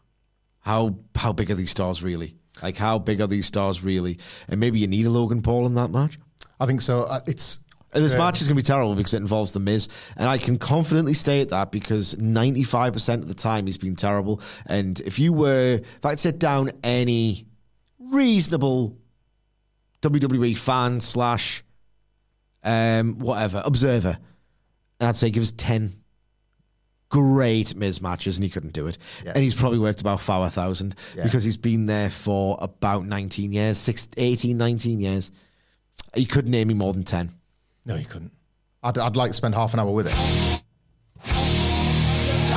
[SPEAKER 2] how how big are these stars really? Like, how big are these stars really?" And maybe you need a Logan Paul in that match.
[SPEAKER 1] I think so. Uh, it's
[SPEAKER 2] And this
[SPEAKER 1] Yeah.
[SPEAKER 2] match is going to be terrible because it involves The Miz. And I can confidently state that because 95% of the time he's been terrible. And if you were, if I'd sit down any reasonable WWE fan slash um, whatever, observer, I'd say give us 10 great Miz matches and he couldn't do it.
[SPEAKER 1] Yeah.
[SPEAKER 2] And he's probably worked about 4,000
[SPEAKER 1] Yeah.
[SPEAKER 2] because he's been there for about 19 years, six, 18, 19 years. He couldn't name me more than 10.
[SPEAKER 1] No, you couldn't. I'd, I'd like to spend half an hour with it.
[SPEAKER 5] It's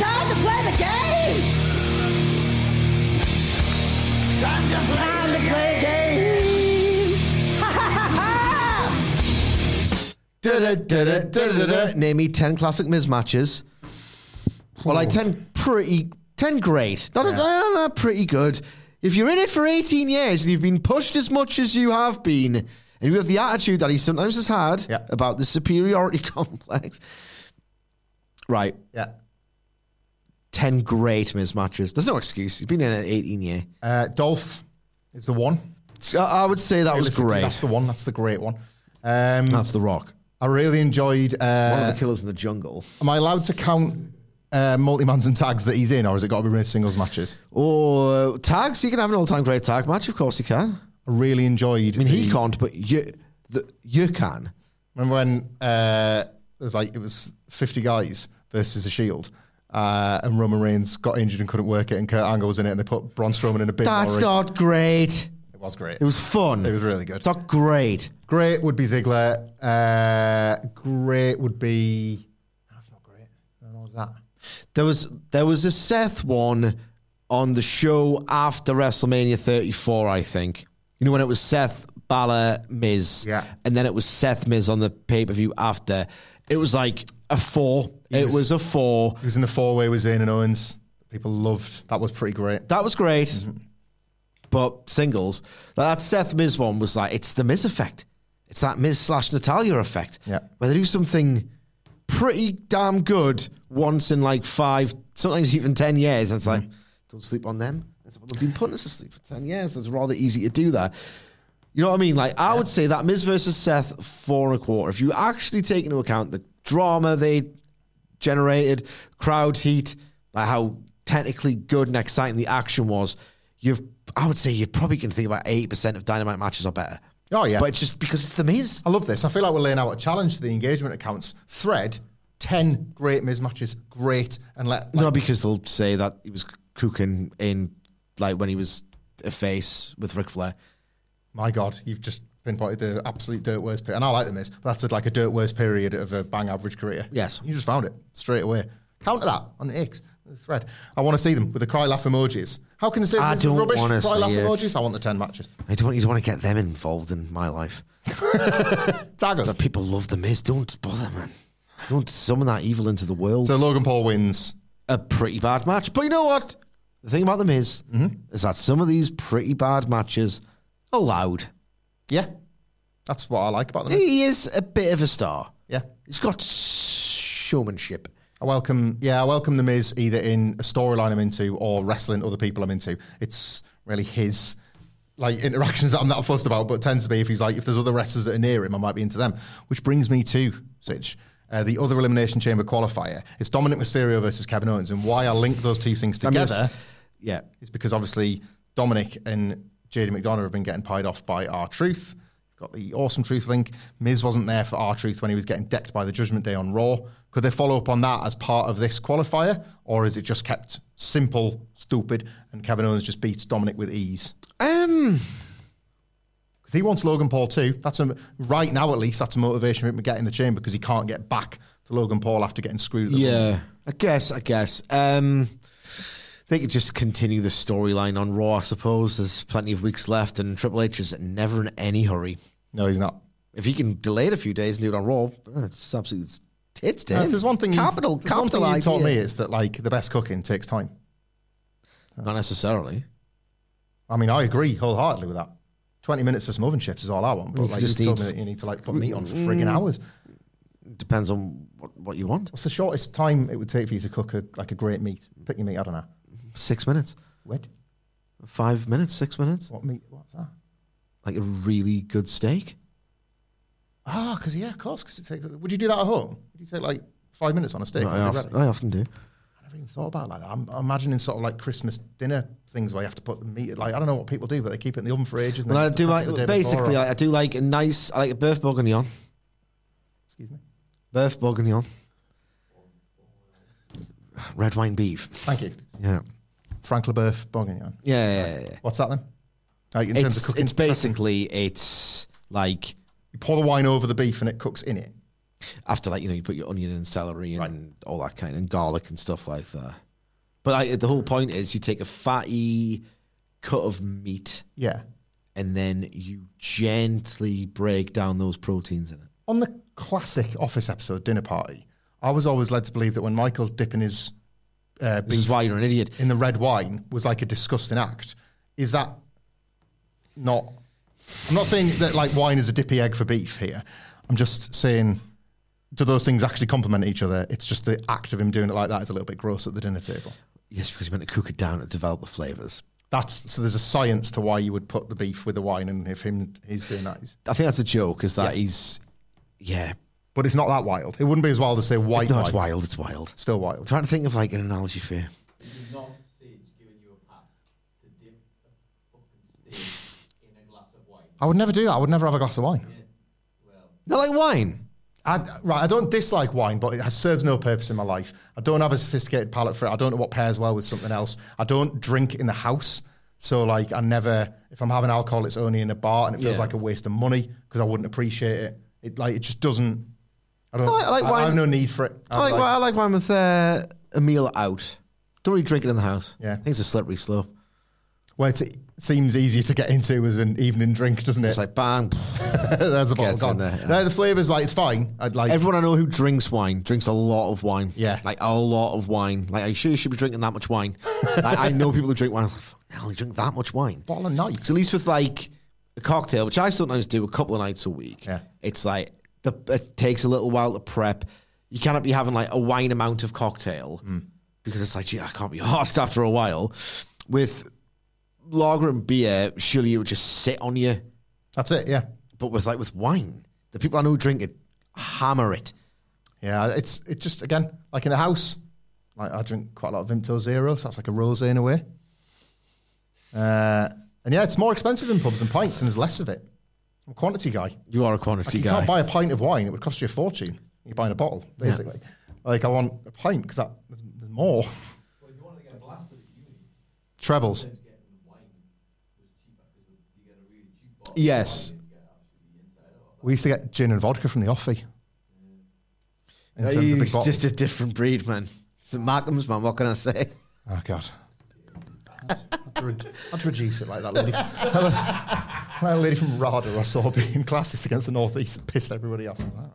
[SPEAKER 5] time to play the game! Time to play, time to play the game! Ha ha ha ha!
[SPEAKER 2] Da-da-da-da-da-da-da. Name me 10 classic Miz matches. Well, like 10 pretty, 10 great. Not, not, not, not pretty good. If you're in it for 18 years and you've been pushed as much as you have been, and you have the attitude that he sometimes has had
[SPEAKER 1] Yeah.
[SPEAKER 2] about the superiority complex, right,
[SPEAKER 1] Yeah.
[SPEAKER 2] 10 great Miz matches. There's no excuse. You've been in it 18 year.
[SPEAKER 1] Uh, Dolph is the one.
[SPEAKER 2] So I would say that was great.
[SPEAKER 1] That's the one. That's the great one. Um,
[SPEAKER 2] That's The Rock.
[SPEAKER 1] I really enjoyed.
[SPEAKER 2] One of
[SPEAKER 1] Uh,
[SPEAKER 2] the killers in the jungle.
[SPEAKER 1] am I allowed to count uh, multi-mans and tags that he's in, or has it got to be really singles matches?
[SPEAKER 2] Or tags. You can have an all time great tag match. Of course you can.
[SPEAKER 1] I really enjoyed.
[SPEAKER 2] I mean, he
[SPEAKER 1] the-
[SPEAKER 2] can't, but you, the, you can.
[SPEAKER 1] Remember when uh, it was like it was fifty guys versus the Shield, uh, and Roman Reigns got injured and couldn't work it, and Kurt Angle was in it, and they put Braun Strowman in a big
[SPEAKER 2] That's
[SPEAKER 1] lorry.
[SPEAKER 2] not great.
[SPEAKER 1] It was great.
[SPEAKER 2] It was fun.
[SPEAKER 1] It was really good.
[SPEAKER 2] It's not great.
[SPEAKER 1] Great would be Ziggler. Uh, great would be. That's not great. What was that?
[SPEAKER 2] There was there was a Seth one on the show after WrestleMania 34, I think. You know when it was Seth Balor Miz,
[SPEAKER 1] Yeah.
[SPEAKER 2] and then it was Seth Miz on the pay per view after. It was like a four. it
[SPEAKER 1] was-
[SPEAKER 2] was a four.
[SPEAKER 1] He was in the four way with Zayn and Owens. People loved. That was pretty great.
[SPEAKER 2] That was great.
[SPEAKER 1] Mm-hmm.
[SPEAKER 2] But singles, that Seth Miz one was like, it's the Miz effect. It's that Miz slash Natalya effect.
[SPEAKER 1] Yeah.
[SPEAKER 2] Where they do something pretty damn good once in like five, sometimes even 10 years. And it's like,
[SPEAKER 1] Mm-hmm.
[SPEAKER 2] don't sleep on them. That's what they've been putting us to sleep for 10 years. It's rather easy to do that. You know what I mean? Like, I would say that Miz versus Seth, four and a quarter. If you actually take into account the drama they generated, crowd heat, like how technically good and exciting the action was, you've I would say you're probably going to think about 80% of Dynamite matches are better.
[SPEAKER 1] Oh, yeah.
[SPEAKER 2] But it's just because it's the Miz.
[SPEAKER 1] I love this. I feel like we're laying out a challenge to the engagement accounts. Thread ten great Miz matches. Great, and let
[SPEAKER 2] no, because they'll say that he was cooking in, like, when he was a face with Ric Flair.
[SPEAKER 1] My God, you've just pinpointed the absolute dirt worst period. And I like the Miz, but that's like a dirt worst period of a bang average career.
[SPEAKER 2] Yes.
[SPEAKER 1] You just found it straight away. Counter that on the X the thread. I want to see them with the cry laugh emojis. How can they say
[SPEAKER 2] I don't
[SPEAKER 1] rubbish? Cry laugh
[SPEAKER 2] it.
[SPEAKER 1] emojis. I want the ten matches.
[SPEAKER 2] I don't, you don't want to get them involved in my life.
[SPEAKER 1] Tag us.
[SPEAKER 2] But people love the Miz. Don't bother, man. Don't summon that evil into the world.
[SPEAKER 1] So Logan Paul wins.
[SPEAKER 2] a pretty bad match. But you know what? The thing about the Miz is that some of these pretty bad matches are loud.
[SPEAKER 1] Yeah, that's what I like about them.
[SPEAKER 2] He is a bit of a star.
[SPEAKER 1] Yeah.
[SPEAKER 2] He's got showmanship.
[SPEAKER 1] I welcome, yeah, I welcome the Miz either in a storyline I'm into or wrestling other people I'm into. It's really his like interactions that I'm not fussed about, but it tends to be if he's like if there's other wrestlers that are near him, I might be into them. Which brings me to Sitch. Uh, the other elimination chamber qualifier. It's Dominik Mysterio versus Kevin Owens, and why I link those two things together
[SPEAKER 2] Yeah.
[SPEAKER 1] it's because obviously Dominik and JD McDonagh have been getting pied off by R-Truth. Got the awesome truth link. Miz wasn't there for R-Truth when he was getting decked by the Judgment Day on Raw. Could they follow up on that as part of this qualifier, or is it just kept simple, stupid, and Kevin Owens just beats Dominik with ease?
[SPEAKER 2] Um,
[SPEAKER 1] Because he wants Logan Paul too. That's a, right now at least. That's a motivation for him to get in the chamber because he can't get back to Logan Paul after getting screwed.
[SPEAKER 2] Yeah. I guess, I guess. Um, they could just continue the storyline on Raw, I suppose. There's plenty of weeks left, and Triple H is never in any hurry.
[SPEAKER 1] No, he's not.
[SPEAKER 2] If he can delay it a few days and do it on Raw, uh, it's absolutely it's him.
[SPEAKER 1] there's one thing. you've-
[SPEAKER 2] capital,
[SPEAKER 1] there's one
[SPEAKER 2] capital
[SPEAKER 1] thing you
[SPEAKER 2] idea.
[SPEAKER 1] me is that like the best cooking takes time.
[SPEAKER 2] Not necessarily.
[SPEAKER 1] I mean, I agree wholeheartedly with that. 20 minutes for some oven chips is all I want. But
[SPEAKER 2] You
[SPEAKER 1] like
[SPEAKER 2] just
[SPEAKER 1] you told
[SPEAKER 2] need-
[SPEAKER 1] me that you need to like put meat on for frigging hours.
[SPEAKER 2] Depends on what, what you want.
[SPEAKER 1] What's the shortest time it would take for you to cook a, like a great meat? Pick your meat, I don't know.
[SPEAKER 2] Six minutes,
[SPEAKER 1] What?
[SPEAKER 2] five minutes, six minutes.
[SPEAKER 1] What meat? What's that?
[SPEAKER 2] Like a really good steak.
[SPEAKER 1] Ah, because yeah, of course. Because it takes. Would you do that at home? Would you take like five minutes on a steak?
[SPEAKER 2] I, often. I often do.
[SPEAKER 1] I never even thought about it like that. I'm imagining sort of like Christmas dinner things where you have to put the meat. Like I don't know what people do, but they keep it in the oven for ages. And
[SPEAKER 2] Well, I
[SPEAKER 1] you have to
[SPEAKER 2] do like basically. I, I do like a nice. I like a beef bourguignon.
[SPEAKER 1] excuse me.
[SPEAKER 2] Beef bourguignon. Red wine beef.
[SPEAKER 1] Thank you,
[SPEAKER 2] Yeah.
[SPEAKER 1] Frank Leboeuf Bourguignon.
[SPEAKER 2] Yeah, yeah, yeah.
[SPEAKER 1] What's that then? Like in terms
[SPEAKER 2] It's,
[SPEAKER 1] of cooking,
[SPEAKER 2] it's basically it's like
[SPEAKER 1] you pour the wine over the beef and it cooks in it.
[SPEAKER 2] after like you know you put your onion and celery and all that kind and garlic and stuff like that. But like, the whole point is you take a fatty cut of meat
[SPEAKER 1] Yeah.
[SPEAKER 2] and then you gently break down those proteins in it.
[SPEAKER 1] On the classic Office episode Dinner Party, I was always led to believe that when Michael's dipping his uh,
[SPEAKER 2] This is why you're an idiot.
[SPEAKER 1] in the red wine was like a disgusting act. Is that not? I'm not saying that like wine is a dippy egg for beef here. I'm just saying, do those things actually complement each other? It's just the act of him doing it like that is a little bit gross at the dinner table.
[SPEAKER 2] Yes, because you're meant to cook it down and develop the flavors.
[SPEAKER 1] That's so. There's a science to why you would put the beef with the wine, and if him he's doing that, he's,
[SPEAKER 2] I think that's a joke. Is that
[SPEAKER 1] Yeah.
[SPEAKER 2] he's yeah.
[SPEAKER 1] But it's not that wild. It wouldn't be as wild to say white
[SPEAKER 2] No,
[SPEAKER 1] wine.
[SPEAKER 2] it's wild. It's wild.
[SPEAKER 1] Still
[SPEAKER 2] I'm
[SPEAKER 1] wild.
[SPEAKER 2] trying to think of like an analogy for you.
[SPEAKER 1] I would never do that. I would never have a glass of wine.
[SPEAKER 2] Not like wine.
[SPEAKER 1] I, right, I don't dislike wine, but it has, serves no purpose in my life. I don't have a sophisticated palate for it. I don't know what pairs well with something else. I don't drink in the house, so like I never. If I'm having alcohol, it's only in a bar, and it feels
[SPEAKER 2] Yeah.
[SPEAKER 1] like a waste of money because I wouldn't appreciate it. It like it just doesn't. I don't.
[SPEAKER 2] I like- I like
[SPEAKER 1] I,
[SPEAKER 2] wine.
[SPEAKER 1] have no need for it.
[SPEAKER 2] I like, I like wine with uh, a meal out. Don't really drink it in the house.
[SPEAKER 1] Yeah.
[SPEAKER 2] I think it's a slippery slope.
[SPEAKER 1] Well, it seems easier to get into as an evening drink, doesn't it?
[SPEAKER 2] It's like bang.
[SPEAKER 1] There's the bottle gone.
[SPEAKER 2] there, yeah.
[SPEAKER 1] No, the flavors like it's fine. I'd like.
[SPEAKER 2] Everyone I know who drinks wine drinks a lot of wine.
[SPEAKER 1] Yeah.
[SPEAKER 2] Like a lot of wine. Like, are you sure you should be drinking that much wine? I, I know people who drink wine. I'm like, "Fuck, hell, you drink that much wine?
[SPEAKER 1] bottle of night.
[SPEAKER 2] So at least with like a cocktail, which I sometimes do a couple of nights a week.
[SPEAKER 1] Yeah.
[SPEAKER 2] It's like the, it takes a little while to prep. You cannot be having like a wine amount of cocktail
[SPEAKER 1] Mm.
[SPEAKER 2] because it's like, gee, I can't be arsed after a while. With lager and beer, surely it would just sit on you.
[SPEAKER 1] That's it. Yeah.
[SPEAKER 2] But with like with wine, the people I know who drink it hammer it.
[SPEAKER 1] Yeah, it's it's just again like in the house. Like I drink quite a lot of Vimto Zero, so that's like a rosé in a way. Uh, and yeah, it's more expensive in pubs than pints, and there's less of it. I'm a quantity guy.
[SPEAKER 2] You are a
[SPEAKER 1] Like
[SPEAKER 2] quantity
[SPEAKER 1] you
[SPEAKER 2] guy.
[SPEAKER 1] can't buy a pint of wine; it would cost you a fortune. You're buying a bottle, basically. Like I want a pint because that there's there's more. Trebles.
[SPEAKER 2] yes.
[SPEAKER 1] We used to get gin and vodka from the offie. In terms of
[SPEAKER 2] He's
[SPEAKER 1] bottles.
[SPEAKER 2] just a different breed, man. It's a Markham's man. What can I say?
[SPEAKER 1] Oh God. I'd, re- I'd reduce it like that lady. that lady from RADA I saw being classist against the Northeast that pissed everybody off. I, like, "All right."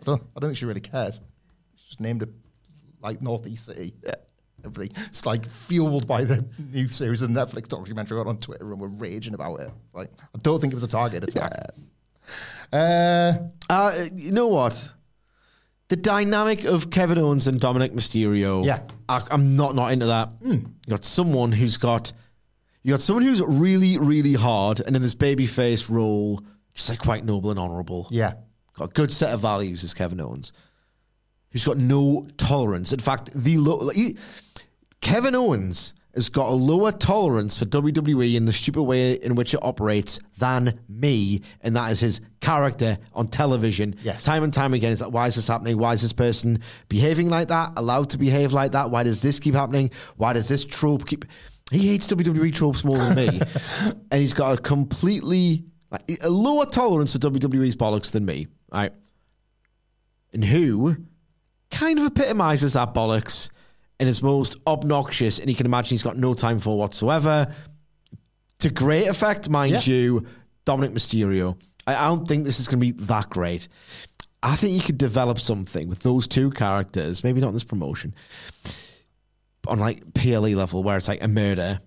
[SPEAKER 1] I don't, I don't think she really cares. She just named a like Northeast city. Yeah. Everybody, it's like fueled by the new series of Netflix documentary on Twitter, and we're raging about it. Like, I don't think it was a target attack. Uh,
[SPEAKER 2] Uh, you know what? The dynamic of Kevin Owens and Dominik Mysterio.
[SPEAKER 1] Yeah.
[SPEAKER 2] I, I'm not not into that. You got someone who's got, you got someone who's really really hard, and in this babyface role, just like quite noble and honourable.
[SPEAKER 1] yeah,
[SPEAKER 2] got a good set of values as Kevin Owens, who's got no tolerance. In fact, the low, like, he- Kevin Owens has got a lower tolerance for WWE in the stupid way in which it operates than me, and that is his character on television.
[SPEAKER 1] Yes.
[SPEAKER 2] Time and time again, it's like, why is this happening? Why is this person behaving like that? Allowed to behave like that? Why does this keep happening? Why does this trope keep? He hates WWE tropes more than me, and he's got a completely like, a lower tolerance for WWE's bollocks than me. Right, and who kind of epitomizes that bollocks in his most obnoxious, and you can imagine he's got no time for whatsoever. To great effect, mind
[SPEAKER 1] Yeah.
[SPEAKER 2] you, Dominik Mysterio. I, I don't think this is going to be that great. I think you could develop something with those two characters, maybe not in this promotion, on like PLE level, where it's like a murder,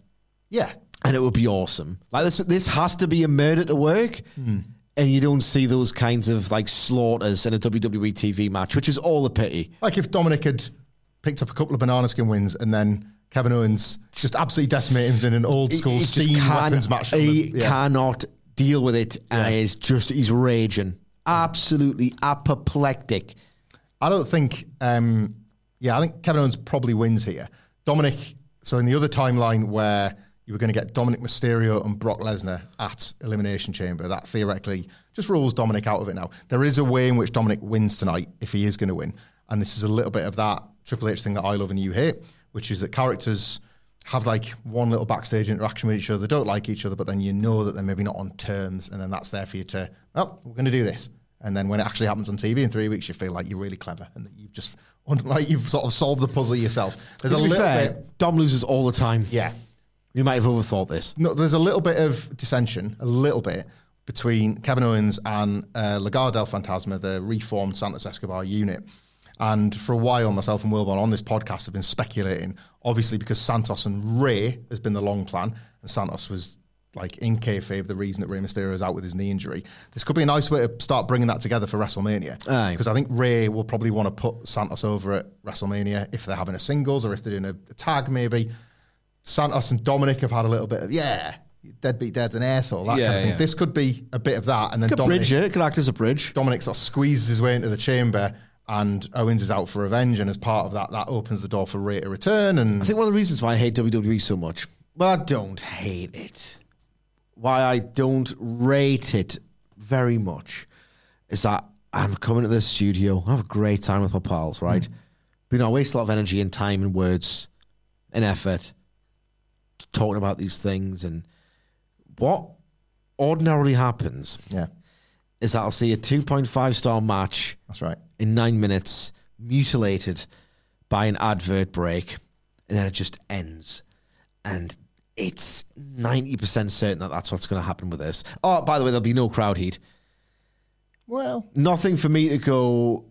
[SPEAKER 1] yeah.
[SPEAKER 2] and it would be awesome. Like this, this has to be a murder to work, and you don't see those kinds of like slaughters in a WWE TV match, which is all a pity.
[SPEAKER 1] Like if Dominik had picked up a couple of banana skin wins and then Kevin Owens just absolutely decimated him in an old school
[SPEAKER 2] He-
[SPEAKER 1] steam weapons match.
[SPEAKER 2] He
[SPEAKER 1] Yeah.
[SPEAKER 2] cannot deal with it, and
[SPEAKER 1] Yeah.
[SPEAKER 2] he's just he's raging, absolutely apoplectic.
[SPEAKER 1] I don't think. Um, yeah, I think Kevin Owens probably wins here. Dominik. So in the other timeline where you were going to get Dominik Mysterio and Brock Lesnar at Elimination Chamber, that theoretically just rules Dominik out of it now. There is a way in which Dominik wins tonight if he is going to win, and this is a little bit of that Triple H thing that I love and you hate, which is that characters have like one little backstage interaction with each other. They don't like each other, but then you know that they're maybe not on terms, and then that's there for you to, well, we're going to do this. And then when it actually happens on TV in three weeks, you feel like you're really clever and that you've just, like you've sort of solved the puzzle yourself. There's
[SPEAKER 2] To
[SPEAKER 1] a
[SPEAKER 2] be
[SPEAKER 1] little
[SPEAKER 2] fair,
[SPEAKER 1] bit,
[SPEAKER 2] Dom loses all the time.
[SPEAKER 1] yeah.
[SPEAKER 2] You might have overthought this.
[SPEAKER 1] No, there's a little bit of dissension, a little bit between Kevin Owens and uh, Legado del Fantasma, the reformed Santos Escobar unit. And for a while, myself and Wilborn on this podcast have been speculating, obviously because Santos and Rey has been the long plan, and Santos was like in kayfabe the reason that Rey Mysterio is out with his knee injury. This could be a nice way to start bringing that together for WrestleMania. Because I think Rey will probably want to put Santos over at WrestleMania if they're having a singles or if they're doing a, a tag maybe. Santos and Dominik have had a little bit of yeah, deadbeat dad's an asshole. That
[SPEAKER 2] Yeah,
[SPEAKER 1] kind of thing.
[SPEAKER 2] yeah.
[SPEAKER 1] This could be a bit of that, and then
[SPEAKER 2] Could
[SPEAKER 1] Dominik,
[SPEAKER 2] bridge it. Could act as a bridge.
[SPEAKER 1] Dominik sort of squeezes his way into the chamber, and Owens is out for revenge, and as part of that, that opens the door for Rey to return. And
[SPEAKER 2] I think one of the reasons why I hate WWE so much, well, I don't hate it. Why I don't rate it very much is that I'm coming to this studio, I have a great time with my pals, right? Mm. But you know, I waste a lot of energy and time and words and effort talking about these things. And what ordinarily happens
[SPEAKER 1] yeah,
[SPEAKER 2] is that I'll see a 2.5 star match
[SPEAKER 1] that's right.
[SPEAKER 2] in nine minutes, mutilated by an advert break, and then it just ends. And it's 90% certain that that's what's going to happen with this. Oh, by the way, there'll be no crowd heat.
[SPEAKER 1] Well,
[SPEAKER 2] Nothing for me to go,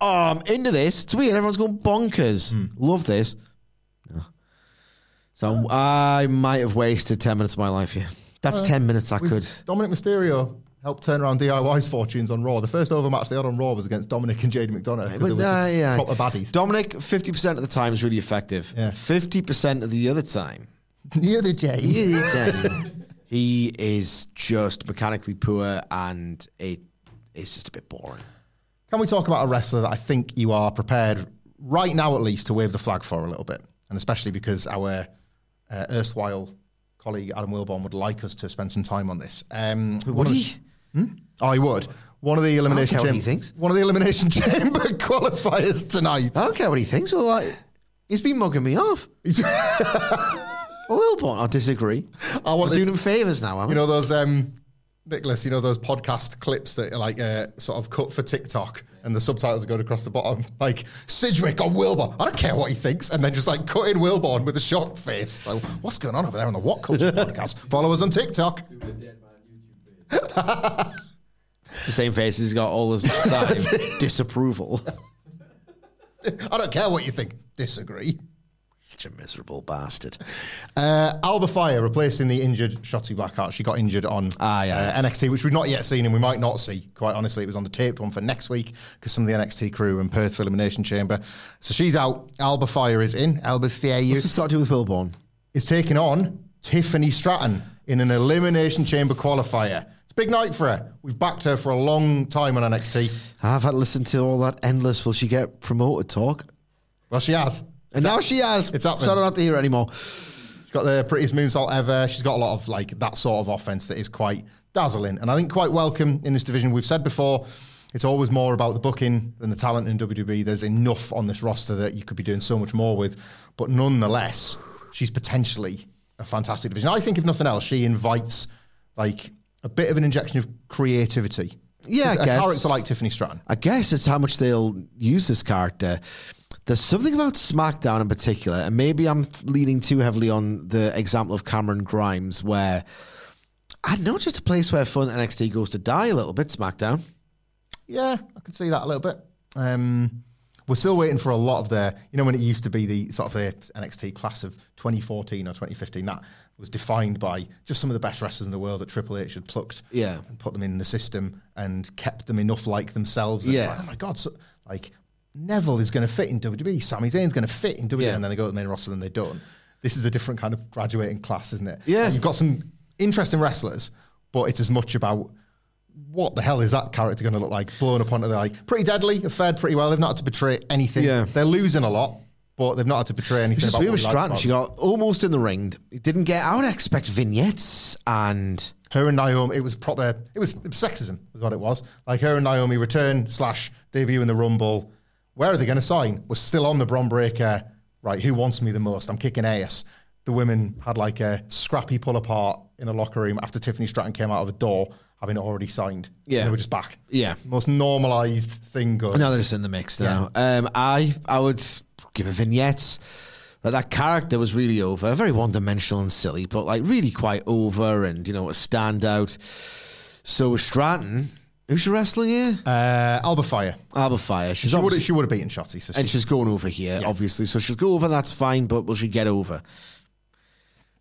[SPEAKER 2] oh, I'm into this. It's weird. Everyone's going bonkers. Love this. No. So I might have wasted 10 minutes of my life here. That's 10 minutes I could.
[SPEAKER 1] Dominik Mysterio helped turn around DIY's fortunes on Raw. The first over match they had on Raw was against Dominik and JD McDonagh.
[SPEAKER 2] But, uh, yeah.
[SPEAKER 1] proper baddies.
[SPEAKER 2] Dominik, 50% of the time is really effective.
[SPEAKER 1] Yeah.
[SPEAKER 2] 50% of the other time
[SPEAKER 1] the other day.
[SPEAKER 2] he is just mechanically poor and it is just a bit boring.
[SPEAKER 1] Can we talk about a wrestler that I think you are prepared right now, at least, to wave the flag for a little bit, and especially because our uh, erstwhile colleague Adam Wilborn would like us to spend some time on this. Um,
[SPEAKER 2] Would
[SPEAKER 1] the-
[SPEAKER 2] he?
[SPEAKER 1] Oh, he would. One of the elimination chamber.
[SPEAKER 2] he thinks.
[SPEAKER 1] One of the elimination chamber qualifiers tonight.
[SPEAKER 2] I don't care what he thinks. Well, I, he's been mugging me off. Well, Wilborn, I disagree.
[SPEAKER 1] I want
[SPEAKER 2] I'm doing him favours now, am I?
[SPEAKER 1] You know those um, Nicholas. You know those podcast clips that are like uh, sort of cut for TikTok, and the subtitles are going across the bottom, like Sidgwick on Wilborn. I don't care what he thinks, and then just like cut in Wilborn with a shocked face. Like, what's going on over there on the What Culture podcast? Follow us on TikTok.
[SPEAKER 2] the same face he's got all the time. Disapproval.
[SPEAKER 1] I don't care what you think. Disagree.
[SPEAKER 2] Such a miserable bastard.
[SPEAKER 1] Uh, Alba Fyre replacing the injured Shotzi Blackheart. She got injured on
[SPEAKER 2] Ah, yeah.
[SPEAKER 1] uh, NXT, which we've not yet seen and we might not see. Quite honestly, it was on the taped one for next week because some of the NXT crew are in Perth for Elimination Chamber. So she's out. Alba Fyre is in. Alba Fyre
[SPEAKER 2] What's this got to do with Wilborn?
[SPEAKER 1] is taking on Tiffany Stratton in an Elimination Chamber qualifier. It's a big night for her. We've backed her for a long time on NXT.
[SPEAKER 2] I've had to listen to all that endless will she get promoted talk.
[SPEAKER 1] Well, she has.
[SPEAKER 2] And now she has.
[SPEAKER 1] It's happened.
[SPEAKER 2] So I don't have to hear it anymore.
[SPEAKER 1] She's got the prettiest moonsault ever. She's got a lot of like that sort of offense that is quite dazzling and I think quite welcome in this division. We've said before, it's always more about the booking than the talent in WWE. There's enough on this roster that you could be doing so much more with, but nonetheless, she's potentially a fantastic division. I think if nothing else, she invites like a bit of an injection of creativity.
[SPEAKER 2] Yeah, I
[SPEAKER 1] a
[SPEAKER 2] guess.
[SPEAKER 1] character like Tiffany Stratton.
[SPEAKER 2] I guess it's how much they'll use this character. There's something about SmackDown in particular, and maybe I'm leaning too heavily on the example of Cameron Grimes, where I know, just a place where fun NXT goes to die a little bit. SmackDown.
[SPEAKER 1] Yeah, I can see that a little bit. Um, We're still waiting for a lot of their, you know, when it used to be the sort of the NXT class of 2014 or 2015, that was defined by just some of the best wrestlers in the world that Triple H had plucked
[SPEAKER 2] Yeah.
[SPEAKER 1] and put them in the system and kept them enough like themselves. that it's
[SPEAKER 2] Yeah.
[SPEAKER 1] like, oh my God, so, like Neville is going to fit in WWE, Sami Zayn's going to fit in WWE,
[SPEAKER 2] Yeah.
[SPEAKER 1] and then they go to the main roster and they don't. This is a different kind of graduating class, isn't it?
[SPEAKER 2] Yeah.
[SPEAKER 1] Like, you've got some interesting wrestlers, but it's as much about what the hell is that character going to look like blown up onto the like pretty deadly, have fared pretty well. They've not had to betray anything.
[SPEAKER 2] Yeah.
[SPEAKER 1] They're losing a lot, but they've not had to betray anything.
[SPEAKER 2] It's just
[SPEAKER 1] about we
[SPEAKER 2] Stratton. She got almost in the ring. Didn't get. I would expect vignettes and
[SPEAKER 1] her and Naomi, it was proper, it was, it was sexism, was what it was. Like her and Naomi return slash debut in the Rumble. Where are they going to sign? Was still on the Bron Breakker. Right, who wants me the most? I'm kicking ass. The women had like a scrappy pull apart in a locker room after Tiffany Stratton came out of a door, having already signed.
[SPEAKER 2] Yeah.
[SPEAKER 1] they were just back.
[SPEAKER 2] Yeah.
[SPEAKER 1] most normalized thing going.
[SPEAKER 2] now they're just in the mix now. Um, I I would give a vignette. That that character was really over, very one dimensional and silly, but like really quite over, and you know a standout. So Stratton, who's she wrestling here?
[SPEAKER 1] Uh, Alba Fyre.
[SPEAKER 2] Alba Fyre. She's
[SPEAKER 1] She would she would have beaten Shotzi. So
[SPEAKER 2] and she's going over here, obviously. So she'll go over, that's fine, but will she get over?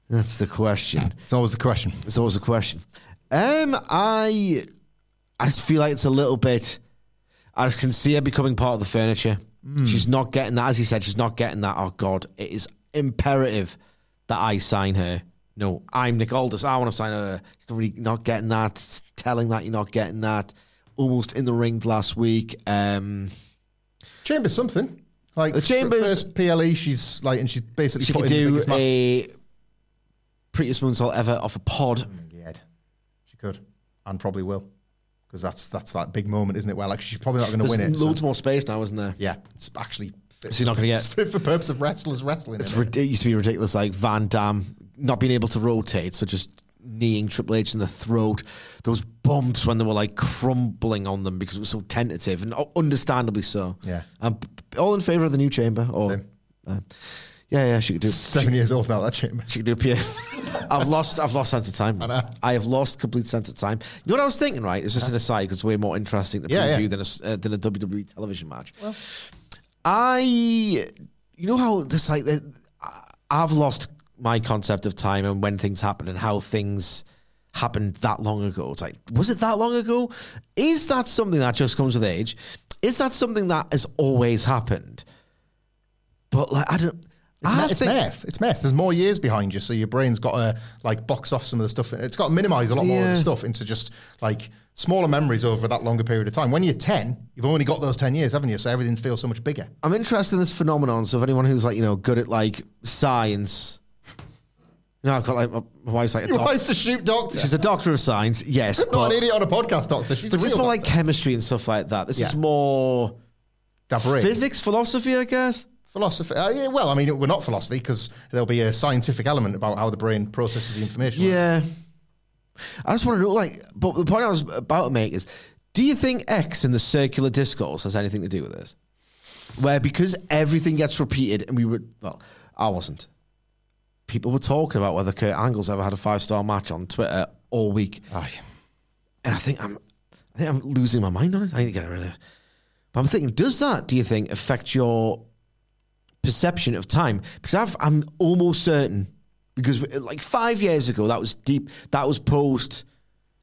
[SPEAKER 2] That's the question.
[SPEAKER 1] it's always the question.
[SPEAKER 2] It's always a question. Um, I, I just feel like it's a little bit. I just can see her becoming part of the furniture. She's not getting that, as he said. She's not getting that. Oh God, it is imperative that I sign her. No, I'm Nick Aldis. I want to sign a. He's not, really not getting that. Telling that you're not getting that. Almost in the ring last week. Um,
[SPEAKER 1] Chambers something like
[SPEAKER 2] The Chambers-
[SPEAKER 1] first PLE. She's like, and she's basically
[SPEAKER 2] she could do a prettiest moonsault ever off a pod.
[SPEAKER 1] Yeah, she could, and probably will, because that's that's that big moment, isn't it? Well, like she's probably not going to win it. so-
[SPEAKER 2] loads more space now, isn't there?
[SPEAKER 1] yeah, it's actually. fit
[SPEAKER 2] So you're not gonna get-
[SPEAKER 1] it's fit for purpose of wrestlers wrestling.
[SPEAKER 2] It's
[SPEAKER 1] it?
[SPEAKER 2] used to be ridiculous, like Van Dam not being able to rotate, so just kneeing Triple H in the throat. Those bumps when they were like crumbling on them because it was so tentative and understandably so.
[SPEAKER 1] Yeah.
[SPEAKER 2] Um, p- all in favour of the new chamber, or
[SPEAKER 1] Same.
[SPEAKER 2] uh, yeah, yeah, she could do.
[SPEAKER 1] Seven years old now. That chamber.
[SPEAKER 2] She could do a PA. I've lost. I've lost sense of time.
[SPEAKER 1] I know.
[SPEAKER 2] I have lost complete sense of time. You know what I was thinking, right? It's just an aside because it's way more interesting to
[SPEAKER 1] Yeah,
[SPEAKER 2] preview
[SPEAKER 1] yeah.
[SPEAKER 2] than a s- uh, than a WWE television match. I, you know how this like I've lost my concept of time and when things happen and how things happened that long ago. It's like, was it that long ago? Is that something that just comes with age? Is that something that has always happened? But like, I don't.
[SPEAKER 1] It's,
[SPEAKER 2] I
[SPEAKER 1] ma- it's
[SPEAKER 2] think-
[SPEAKER 1] math. It's math. There's more years behind you, so your brain's got to like box off some of the stuff. It's got to minimize a lot more of the stuff into just like smaller memories over that longer period of time. When you're ten, you've only got those ten years, haven't you? So everything feels so much bigger.
[SPEAKER 2] I'm interested in this phenomenon. So if anyone who's like, you know, good at like science, know, I've got like my, my wife's like a
[SPEAKER 1] Your
[SPEAKER 2] doc-
[SPEAKER 1] wife's a shoot doctor.
[SPEAKER 2] she's a doctor of science, yes,
[SPEAKER 1] not
[SPEAKER 2] but
[SPEAKER 1] an idiot on a podcast doctor. She's a
[SPEAKER 2] this is
[SPEAKER 1] real
[SPEAKER 2] more like
[SPEAKER 1] doctor.
[SPEAKER 2] chemistry and stuff like that. This is more
[SPEAKER 1] Dabri.
[SPEAKER 2] physics, philosophy, I guess.
[SPEAKER 1] Philosophy. Uh, yeah, well, I mean, we're not philosophy because there'll be a scientific element about how the brain processes the information.
[SPEAKER 2] Yeah. I just want to know, like, but the point I was about to make is, do you think X in the circular discourse has anything to do with this? Where because everything gets repeated, and we were, well, I wasn't. People were talking about whether Kurt Angle's ever had a five star match on Twitter all week,
[SPEAKER 1] Aye.
[SPEAKER 2] and I think I'm, I think I'm losing my mind on it. I need to get rid of it. But I'm thinking, does that, do you think, affect your perception of time? Because I've, I'm almost certain, because like five years ago, that was deep, that was post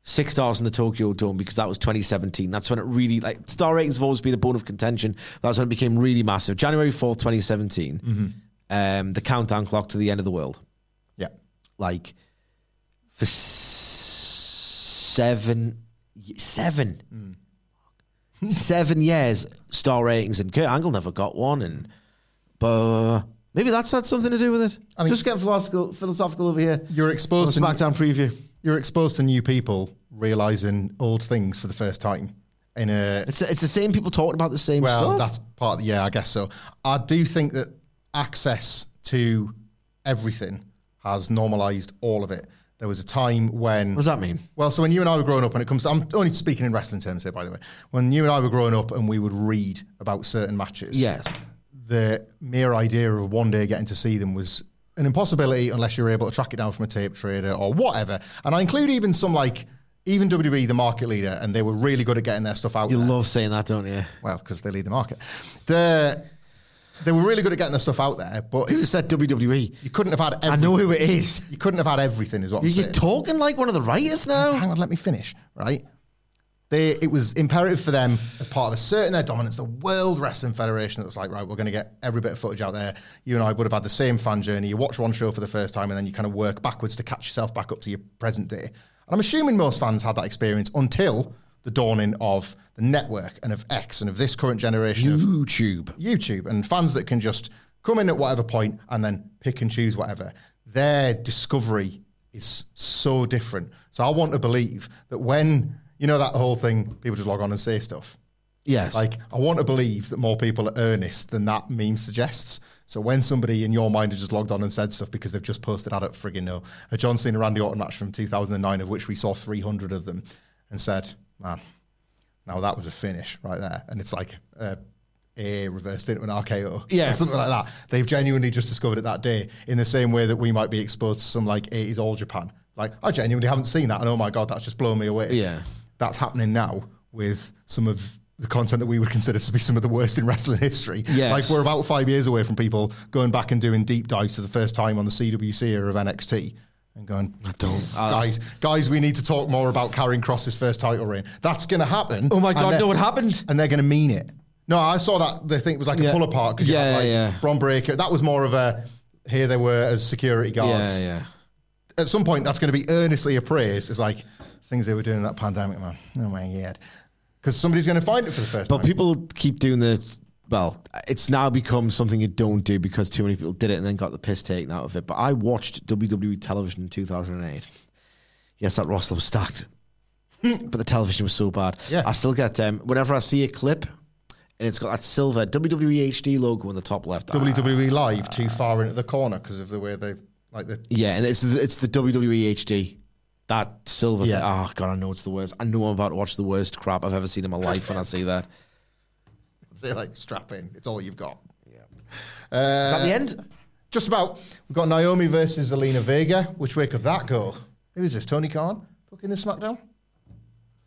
[SPEAKER 2] six stars in the Tokyo Dome because that was 2017. That's when it really, like, star ratings have always been a bone of contention. That's when it became really massive. January 4th, 2017, um, the countdown clock to the end of the world.
[SPEAKER 1] Yeah.
[SPEAKER 2] Like, for s- seven, seven, seven years, star ratings, and Kurt Angle never got one, and but maybe that's had something to do with it.
[SPEAKER 1] I mean-
[SPEAKER 2] Just getting philosophical, philosophical over here.
[SPEAKER 1] You're exposed to
[SPEAKER 2] SmackDown preview.
[SPEAKER 1] you're exposed to new people realizing old things for the first time. In a
[SPEAKER 2] It's it's the same people talking about the same
[SPEAKER 1] well,
[SPEAKER 2] stuff.
[SPEAKER 1] that's part. Of, yeah, I guess so. I do think that access to everything has normalized all of it. There was a time when
[SPEAKER 2] what does that mean?
[SPEAKER 1] Well, so when you and I were growing up, and it comes to, I'm only speaking in wrestling terms here, by the way. When you and I were growing up and we would read about certain matches,
[SPEAKER 2] Yes.
[SPEAKER 1] the mere idea of one day getting to see them was an impossibility unless you were able to track it down from a tape trader or whatever. And I include even some like even WWE, the market leader, and they were really good at getting their stuff out.
[SPEAKER 2] You
[SPEAKER 1] there.
[SPEAKER 2] love saying that, don't you?
[SPEAKER 1] well, because they lead the market. The they were really good at getting their stuff out there, but
[SPEAKER 2] Who just said WWE?
[SPEAKER 1] you couldn't have had. Everything.
[SPEAKER 2] I know who it is.
[SPEAKER 1] You couldn't have had everything, is what I'm
[SPEAKER 2] You're
[SPEAKER 1] saying.
[SPEAKER 2] talking like one of the writers now.
[SPEAKER 1] Hang on, let me finish. Right. They, it was imperative for them as part of asserting their dominance, the World Wrestling Federation that was like, right, we're going to get every bit of footage out there. You and I would have had the same fan journey. You watch one show for the first time and then you kind of work backwards to catch yourself back up to your present day. And I'm assuming most fans had that experience until the dawning of the network and of X and of this current generation of
[SPEAKER 2] YouTube.
[SPEAKER 1] YouTube and fans that can just come in at whatever point and then pick and choose whatever. Their discovery is so different. So I want to believe that when you know that whole thing, people just log on and say stuff.
[SPEAKER 2] Yes.
[SPEAKER 1] Like I want to believe that more people are earnest than that meme suggests. So when somebody in your mind has just logged on and said stuff because they've just posted out at friggin' no a John Cena Randy Orton match from 2009 of which we saw 300 of them and said, man, now that was a finish right there, and it's like uh, a reversed into an RKO,
[SPEAKER 2] Yeah.
[SPEAKER 1] or something like that. They've genuinely just discovered it that day, in the same way that we might be exposed to some like 80s All Japan. Like I genuinely haven't seen that, and oh my god, that's just blown me away.
[SPEAKER 2] Yeah.
[SPEAKER 1] that's happening now with some of the content that we would consider to be some of the worst in wrestling history.
[SPEAKER 2] Yes.
[SPEAKER 1] Like we're about five years away from people going back and doing deep dives for the first time on the CWC era of NXT. And going, I
[SPEAKER 2] don't-
[SPEAKER 1] guys, guys, we need to talk more about Karrion Kross's first title reign. That's going to happen.
[SPEAKER 2] Oh my
[SPEAKER 1] And
[SPEAKER 2] God,
[SPEAKER 1] they're-
[SPEAKER 2] no, what happened?
[SPEAKER 1] And they're going to mean it. No, I saw that. They think it was like a pull apart. 'cause you
[SPEAKER 2] Yeah,
[SPEAKER 1] had, like,
[SPEAKER 2] yeah.
[SPEAKER 1] Bron Breakker. That was more of a. Here they were as security guards.
[SPEAKER 2] yeah, yeah.
[SPEAKER 1] At some point, that's going to be earnestly appraised. It's like things they were doing in that pandemic, man. Oh my god. Because somebody's going to find it for the first
[SPEAKER 2] But
[SPEAKER 1] time.
[SPEAKER 2] people keep doing the. Well, it's now become something you don't do because too many people did it and then got the piss taken out of it. But I watched WWE television in 2008. Yes, that roster was stacked, but the television was so bad.
[SPEAKER 1] Yeah.
[SPEAKER 2] I still get um, whenever I see a clip and it's got that silver WWE HD logo in the top left. ah,
[SPEAKER 1] WWE Live too far into the corner because of the way they like the.
[SPEAKER 2] yeah, and it's it's the WWE HD. That silver
[SPEAKER 1] Yeah.
[SPEAKER 2] thing. Oh god, I know it's the worst. I know I'm about to watch the worst crap I've ever seen in my life when I see that.
[SPEAKER 1] They're like strap in. It's all you've got.
[SPEAKER 2] Is
[SPEAKER 1] Uh,
[SPEAKER 2] that the end?
[SPEAKER 1] Just about. We've got Naomi versus Zelina Vega. Which way could that go? Who is this? Tony Khan? Booking the SmackDown?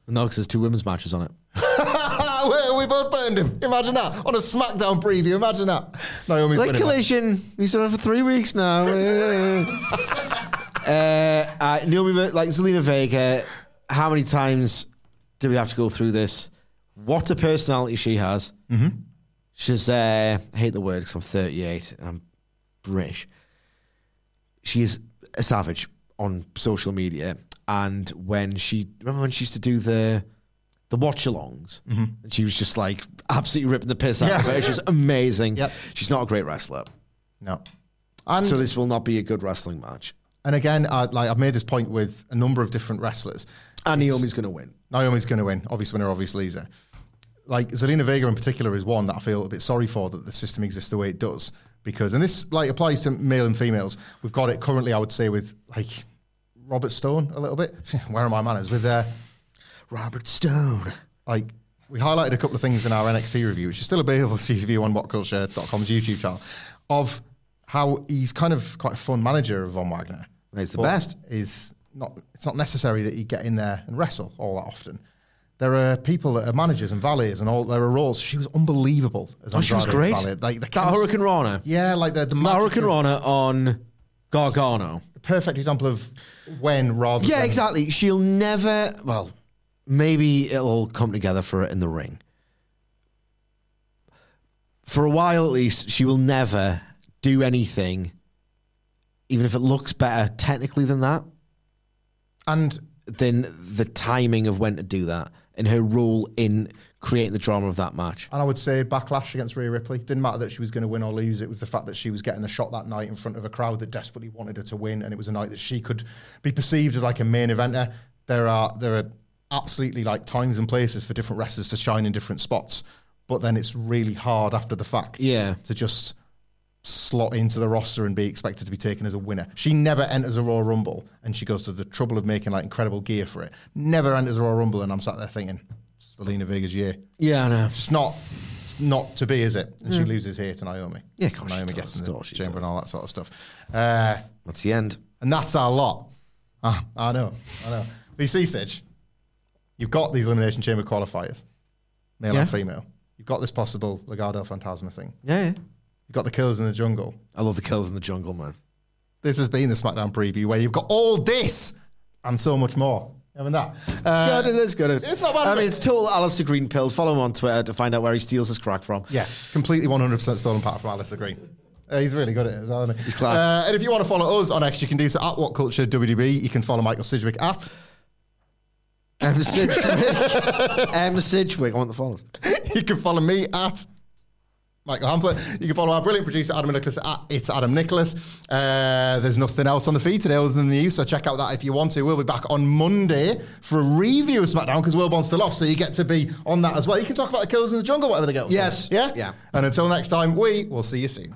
[SPEAKER 2] No, because there's two women's matches on it.
[SPEAKER 1] we, both burned him. Imagine that. On a SmackDown preview. Imagine that. Naomi's
[SPEAKER 2] Like collision. He's done it for three weeks now. uh, uh, Naomi, like Zelina Vega, how many times do we have to go through this? What a personality she has. Mm-hmm. She's, uh, I hate the word because I'm 38 and I'm British. She is a savage on social media. And when she, remember when she used to do the, the watch alongs, and she was just like absolutely ripping the piss out of
[SPEAKER 1] Yeah.
[SPEAKER 2] it. She was amazing.
[SPEAKER 1] Yep.
[SPEAKER 2] She's not a great wrestler.
[SPEAKER 1] No. And
[SPEAKER 2] So this will not be a good wrestling match.
[SPEAKER 1] And again, I, like I've made this point with a number of different wrestlers.
[SPEAKER 2] And
[SPEAKER 1] It's-
[SPEAKER 2] Naomi's going to win.
[SPEAKER 1] Naomi's going to win. Obvious winner, obvious loser. Like Zelina Vega in particular is one that I feel a bit sorry for that the system exists the way it does because, and this like applies to male and females. We've got it currently, I would say, with like Robert Stone a little bit. Where are my manners? With uh,
[SPEAKER 2] Robert Stone.
[SPEAKER 1] like we highlighted a couple of things in our NXT review, which is still available to view on whatculture.com's YouTube channel, of how he's kind of quite a fun manager of Von Wagner.
[SPEAKER 2] He's the
[SPEAKER 1] But
[SPEAKER 2] best.
[SPEAKER 1] Is not. It's not necessary that you get in there and wrestle all that often. There are people that are managers and valets and all. There are roles. She was unbelievable as
[SPEAKER 2] Oh, she was great.
[SPEAKER 1] Valet. Like the
[SPEAKER 2] That hurricanrana.
[SPEAKER 1] Yeah, like the, the
[SPEAKER 2] That hurricanrana on Gargano.
[SPEAKER 1] Perfect example of when rather.
[SPEAKER 2] Yeah,
[SPEAKER 1] than-
[SPEAKER 2] exactly. She'll never, well, maybe it'll all come together for her in the ring. For a while at least, she will never do anything, even if it looks better technically than that,
[SPEAKER 1] And
[SPEAKER 2] then the timing of when to do that and her role in creating the drama of that match.
[SPEAKER 1] And I would say backlash against Rhea Ripley. Didn't matter that she was going to win or lose. It was the fact that she was getting the shot that night in front of a crowd that desperately wanted her to win, and it was a night that she could be perceived as like a main eventer. There are there are absolutely like times and places for different wrestlers to shine in different spots, but then it's really hard after the fact,
[SPEAKER 2] Yeah.
[SPEAKER 1] to just slot into the roster and be expected to be taken as a winner. She never enters a Royal Rumble, and she goes to the trouble of making like incredible gear for it. Never enters a Royal Rumble, and I'm sat there thinking, Zelina Vega's year.
[SPEAKER 2] Yeah, I know.
[SPEAKER 1] It's not it's not to be, is it? And she loses here to Naomi.
[SPEAKER 2] Yeah, of course
[SPEAKER 1] Naomi
[SPEAKER 2] she
[SPEAKER 1] gets in the chamber
[SPEAKER 2] does.
[SPEAKER 1] and all that sort of stuff. Uh,
[SPEAKER 2] That's the end.
[SPEAKER 1] and that's our lot. Ah, I know, I know. But you see, Sidge, You've got these elimination chamber qualifiers, male
[SPEAKER 2] Yeah.
[SPEAKER 1] and female. You've got this possible Legado Fantasma thing.
[SPEAKER 2] Yeah, yeah.
[SPEAKER 1] You've got the killers in the jungle.
[SPEAKER 2] I love the kills in the jungle, man.
[SPEAKER 1] This has been the SmackDown preview where you've got all this and so much more. Haven't that? Uh,
[SPEAKER 2] good, it is good.
[SPEAKER 1] it's not bad,
[SPEAKER 2] I mean, it's total Alistair Green pills. Follow him on Twitter to find out where he steals his crack from.
[SPEAKER 1] Yeah, completely 100% stolen part from Alistair Green. Uh, he's really good at it as well, isn't he?
[SPEAKER 2] He's class.
[SPEAKER 1] Uh, and if you want to follow us on X, you can do so at What Culture WDB. You can follow Michael Sidgwick at.
[SPEAKER 2] M. Sidgwick. M. Sidgwick. I want the follows.
[SPEAKER 1] you can follow me at Michael Hamflett. You can follow our brilliant producer Adam Nicholas at It's Adam Nicholas. Uh, there's nothing else on the feed today other than the news, so check out that if you want to. We'll be back on Monday for a review of SmackDown because Wilborn's still off, so you get to be on that as well. You can talk about the Killers in the Jungle, whatever they to.
[SPEAKER 2] Yes.
[SPEAKER 1] Yeah?
[SPEAKER 2] Yeah.
[SPEAKER 1] And until next time, we will see you soon.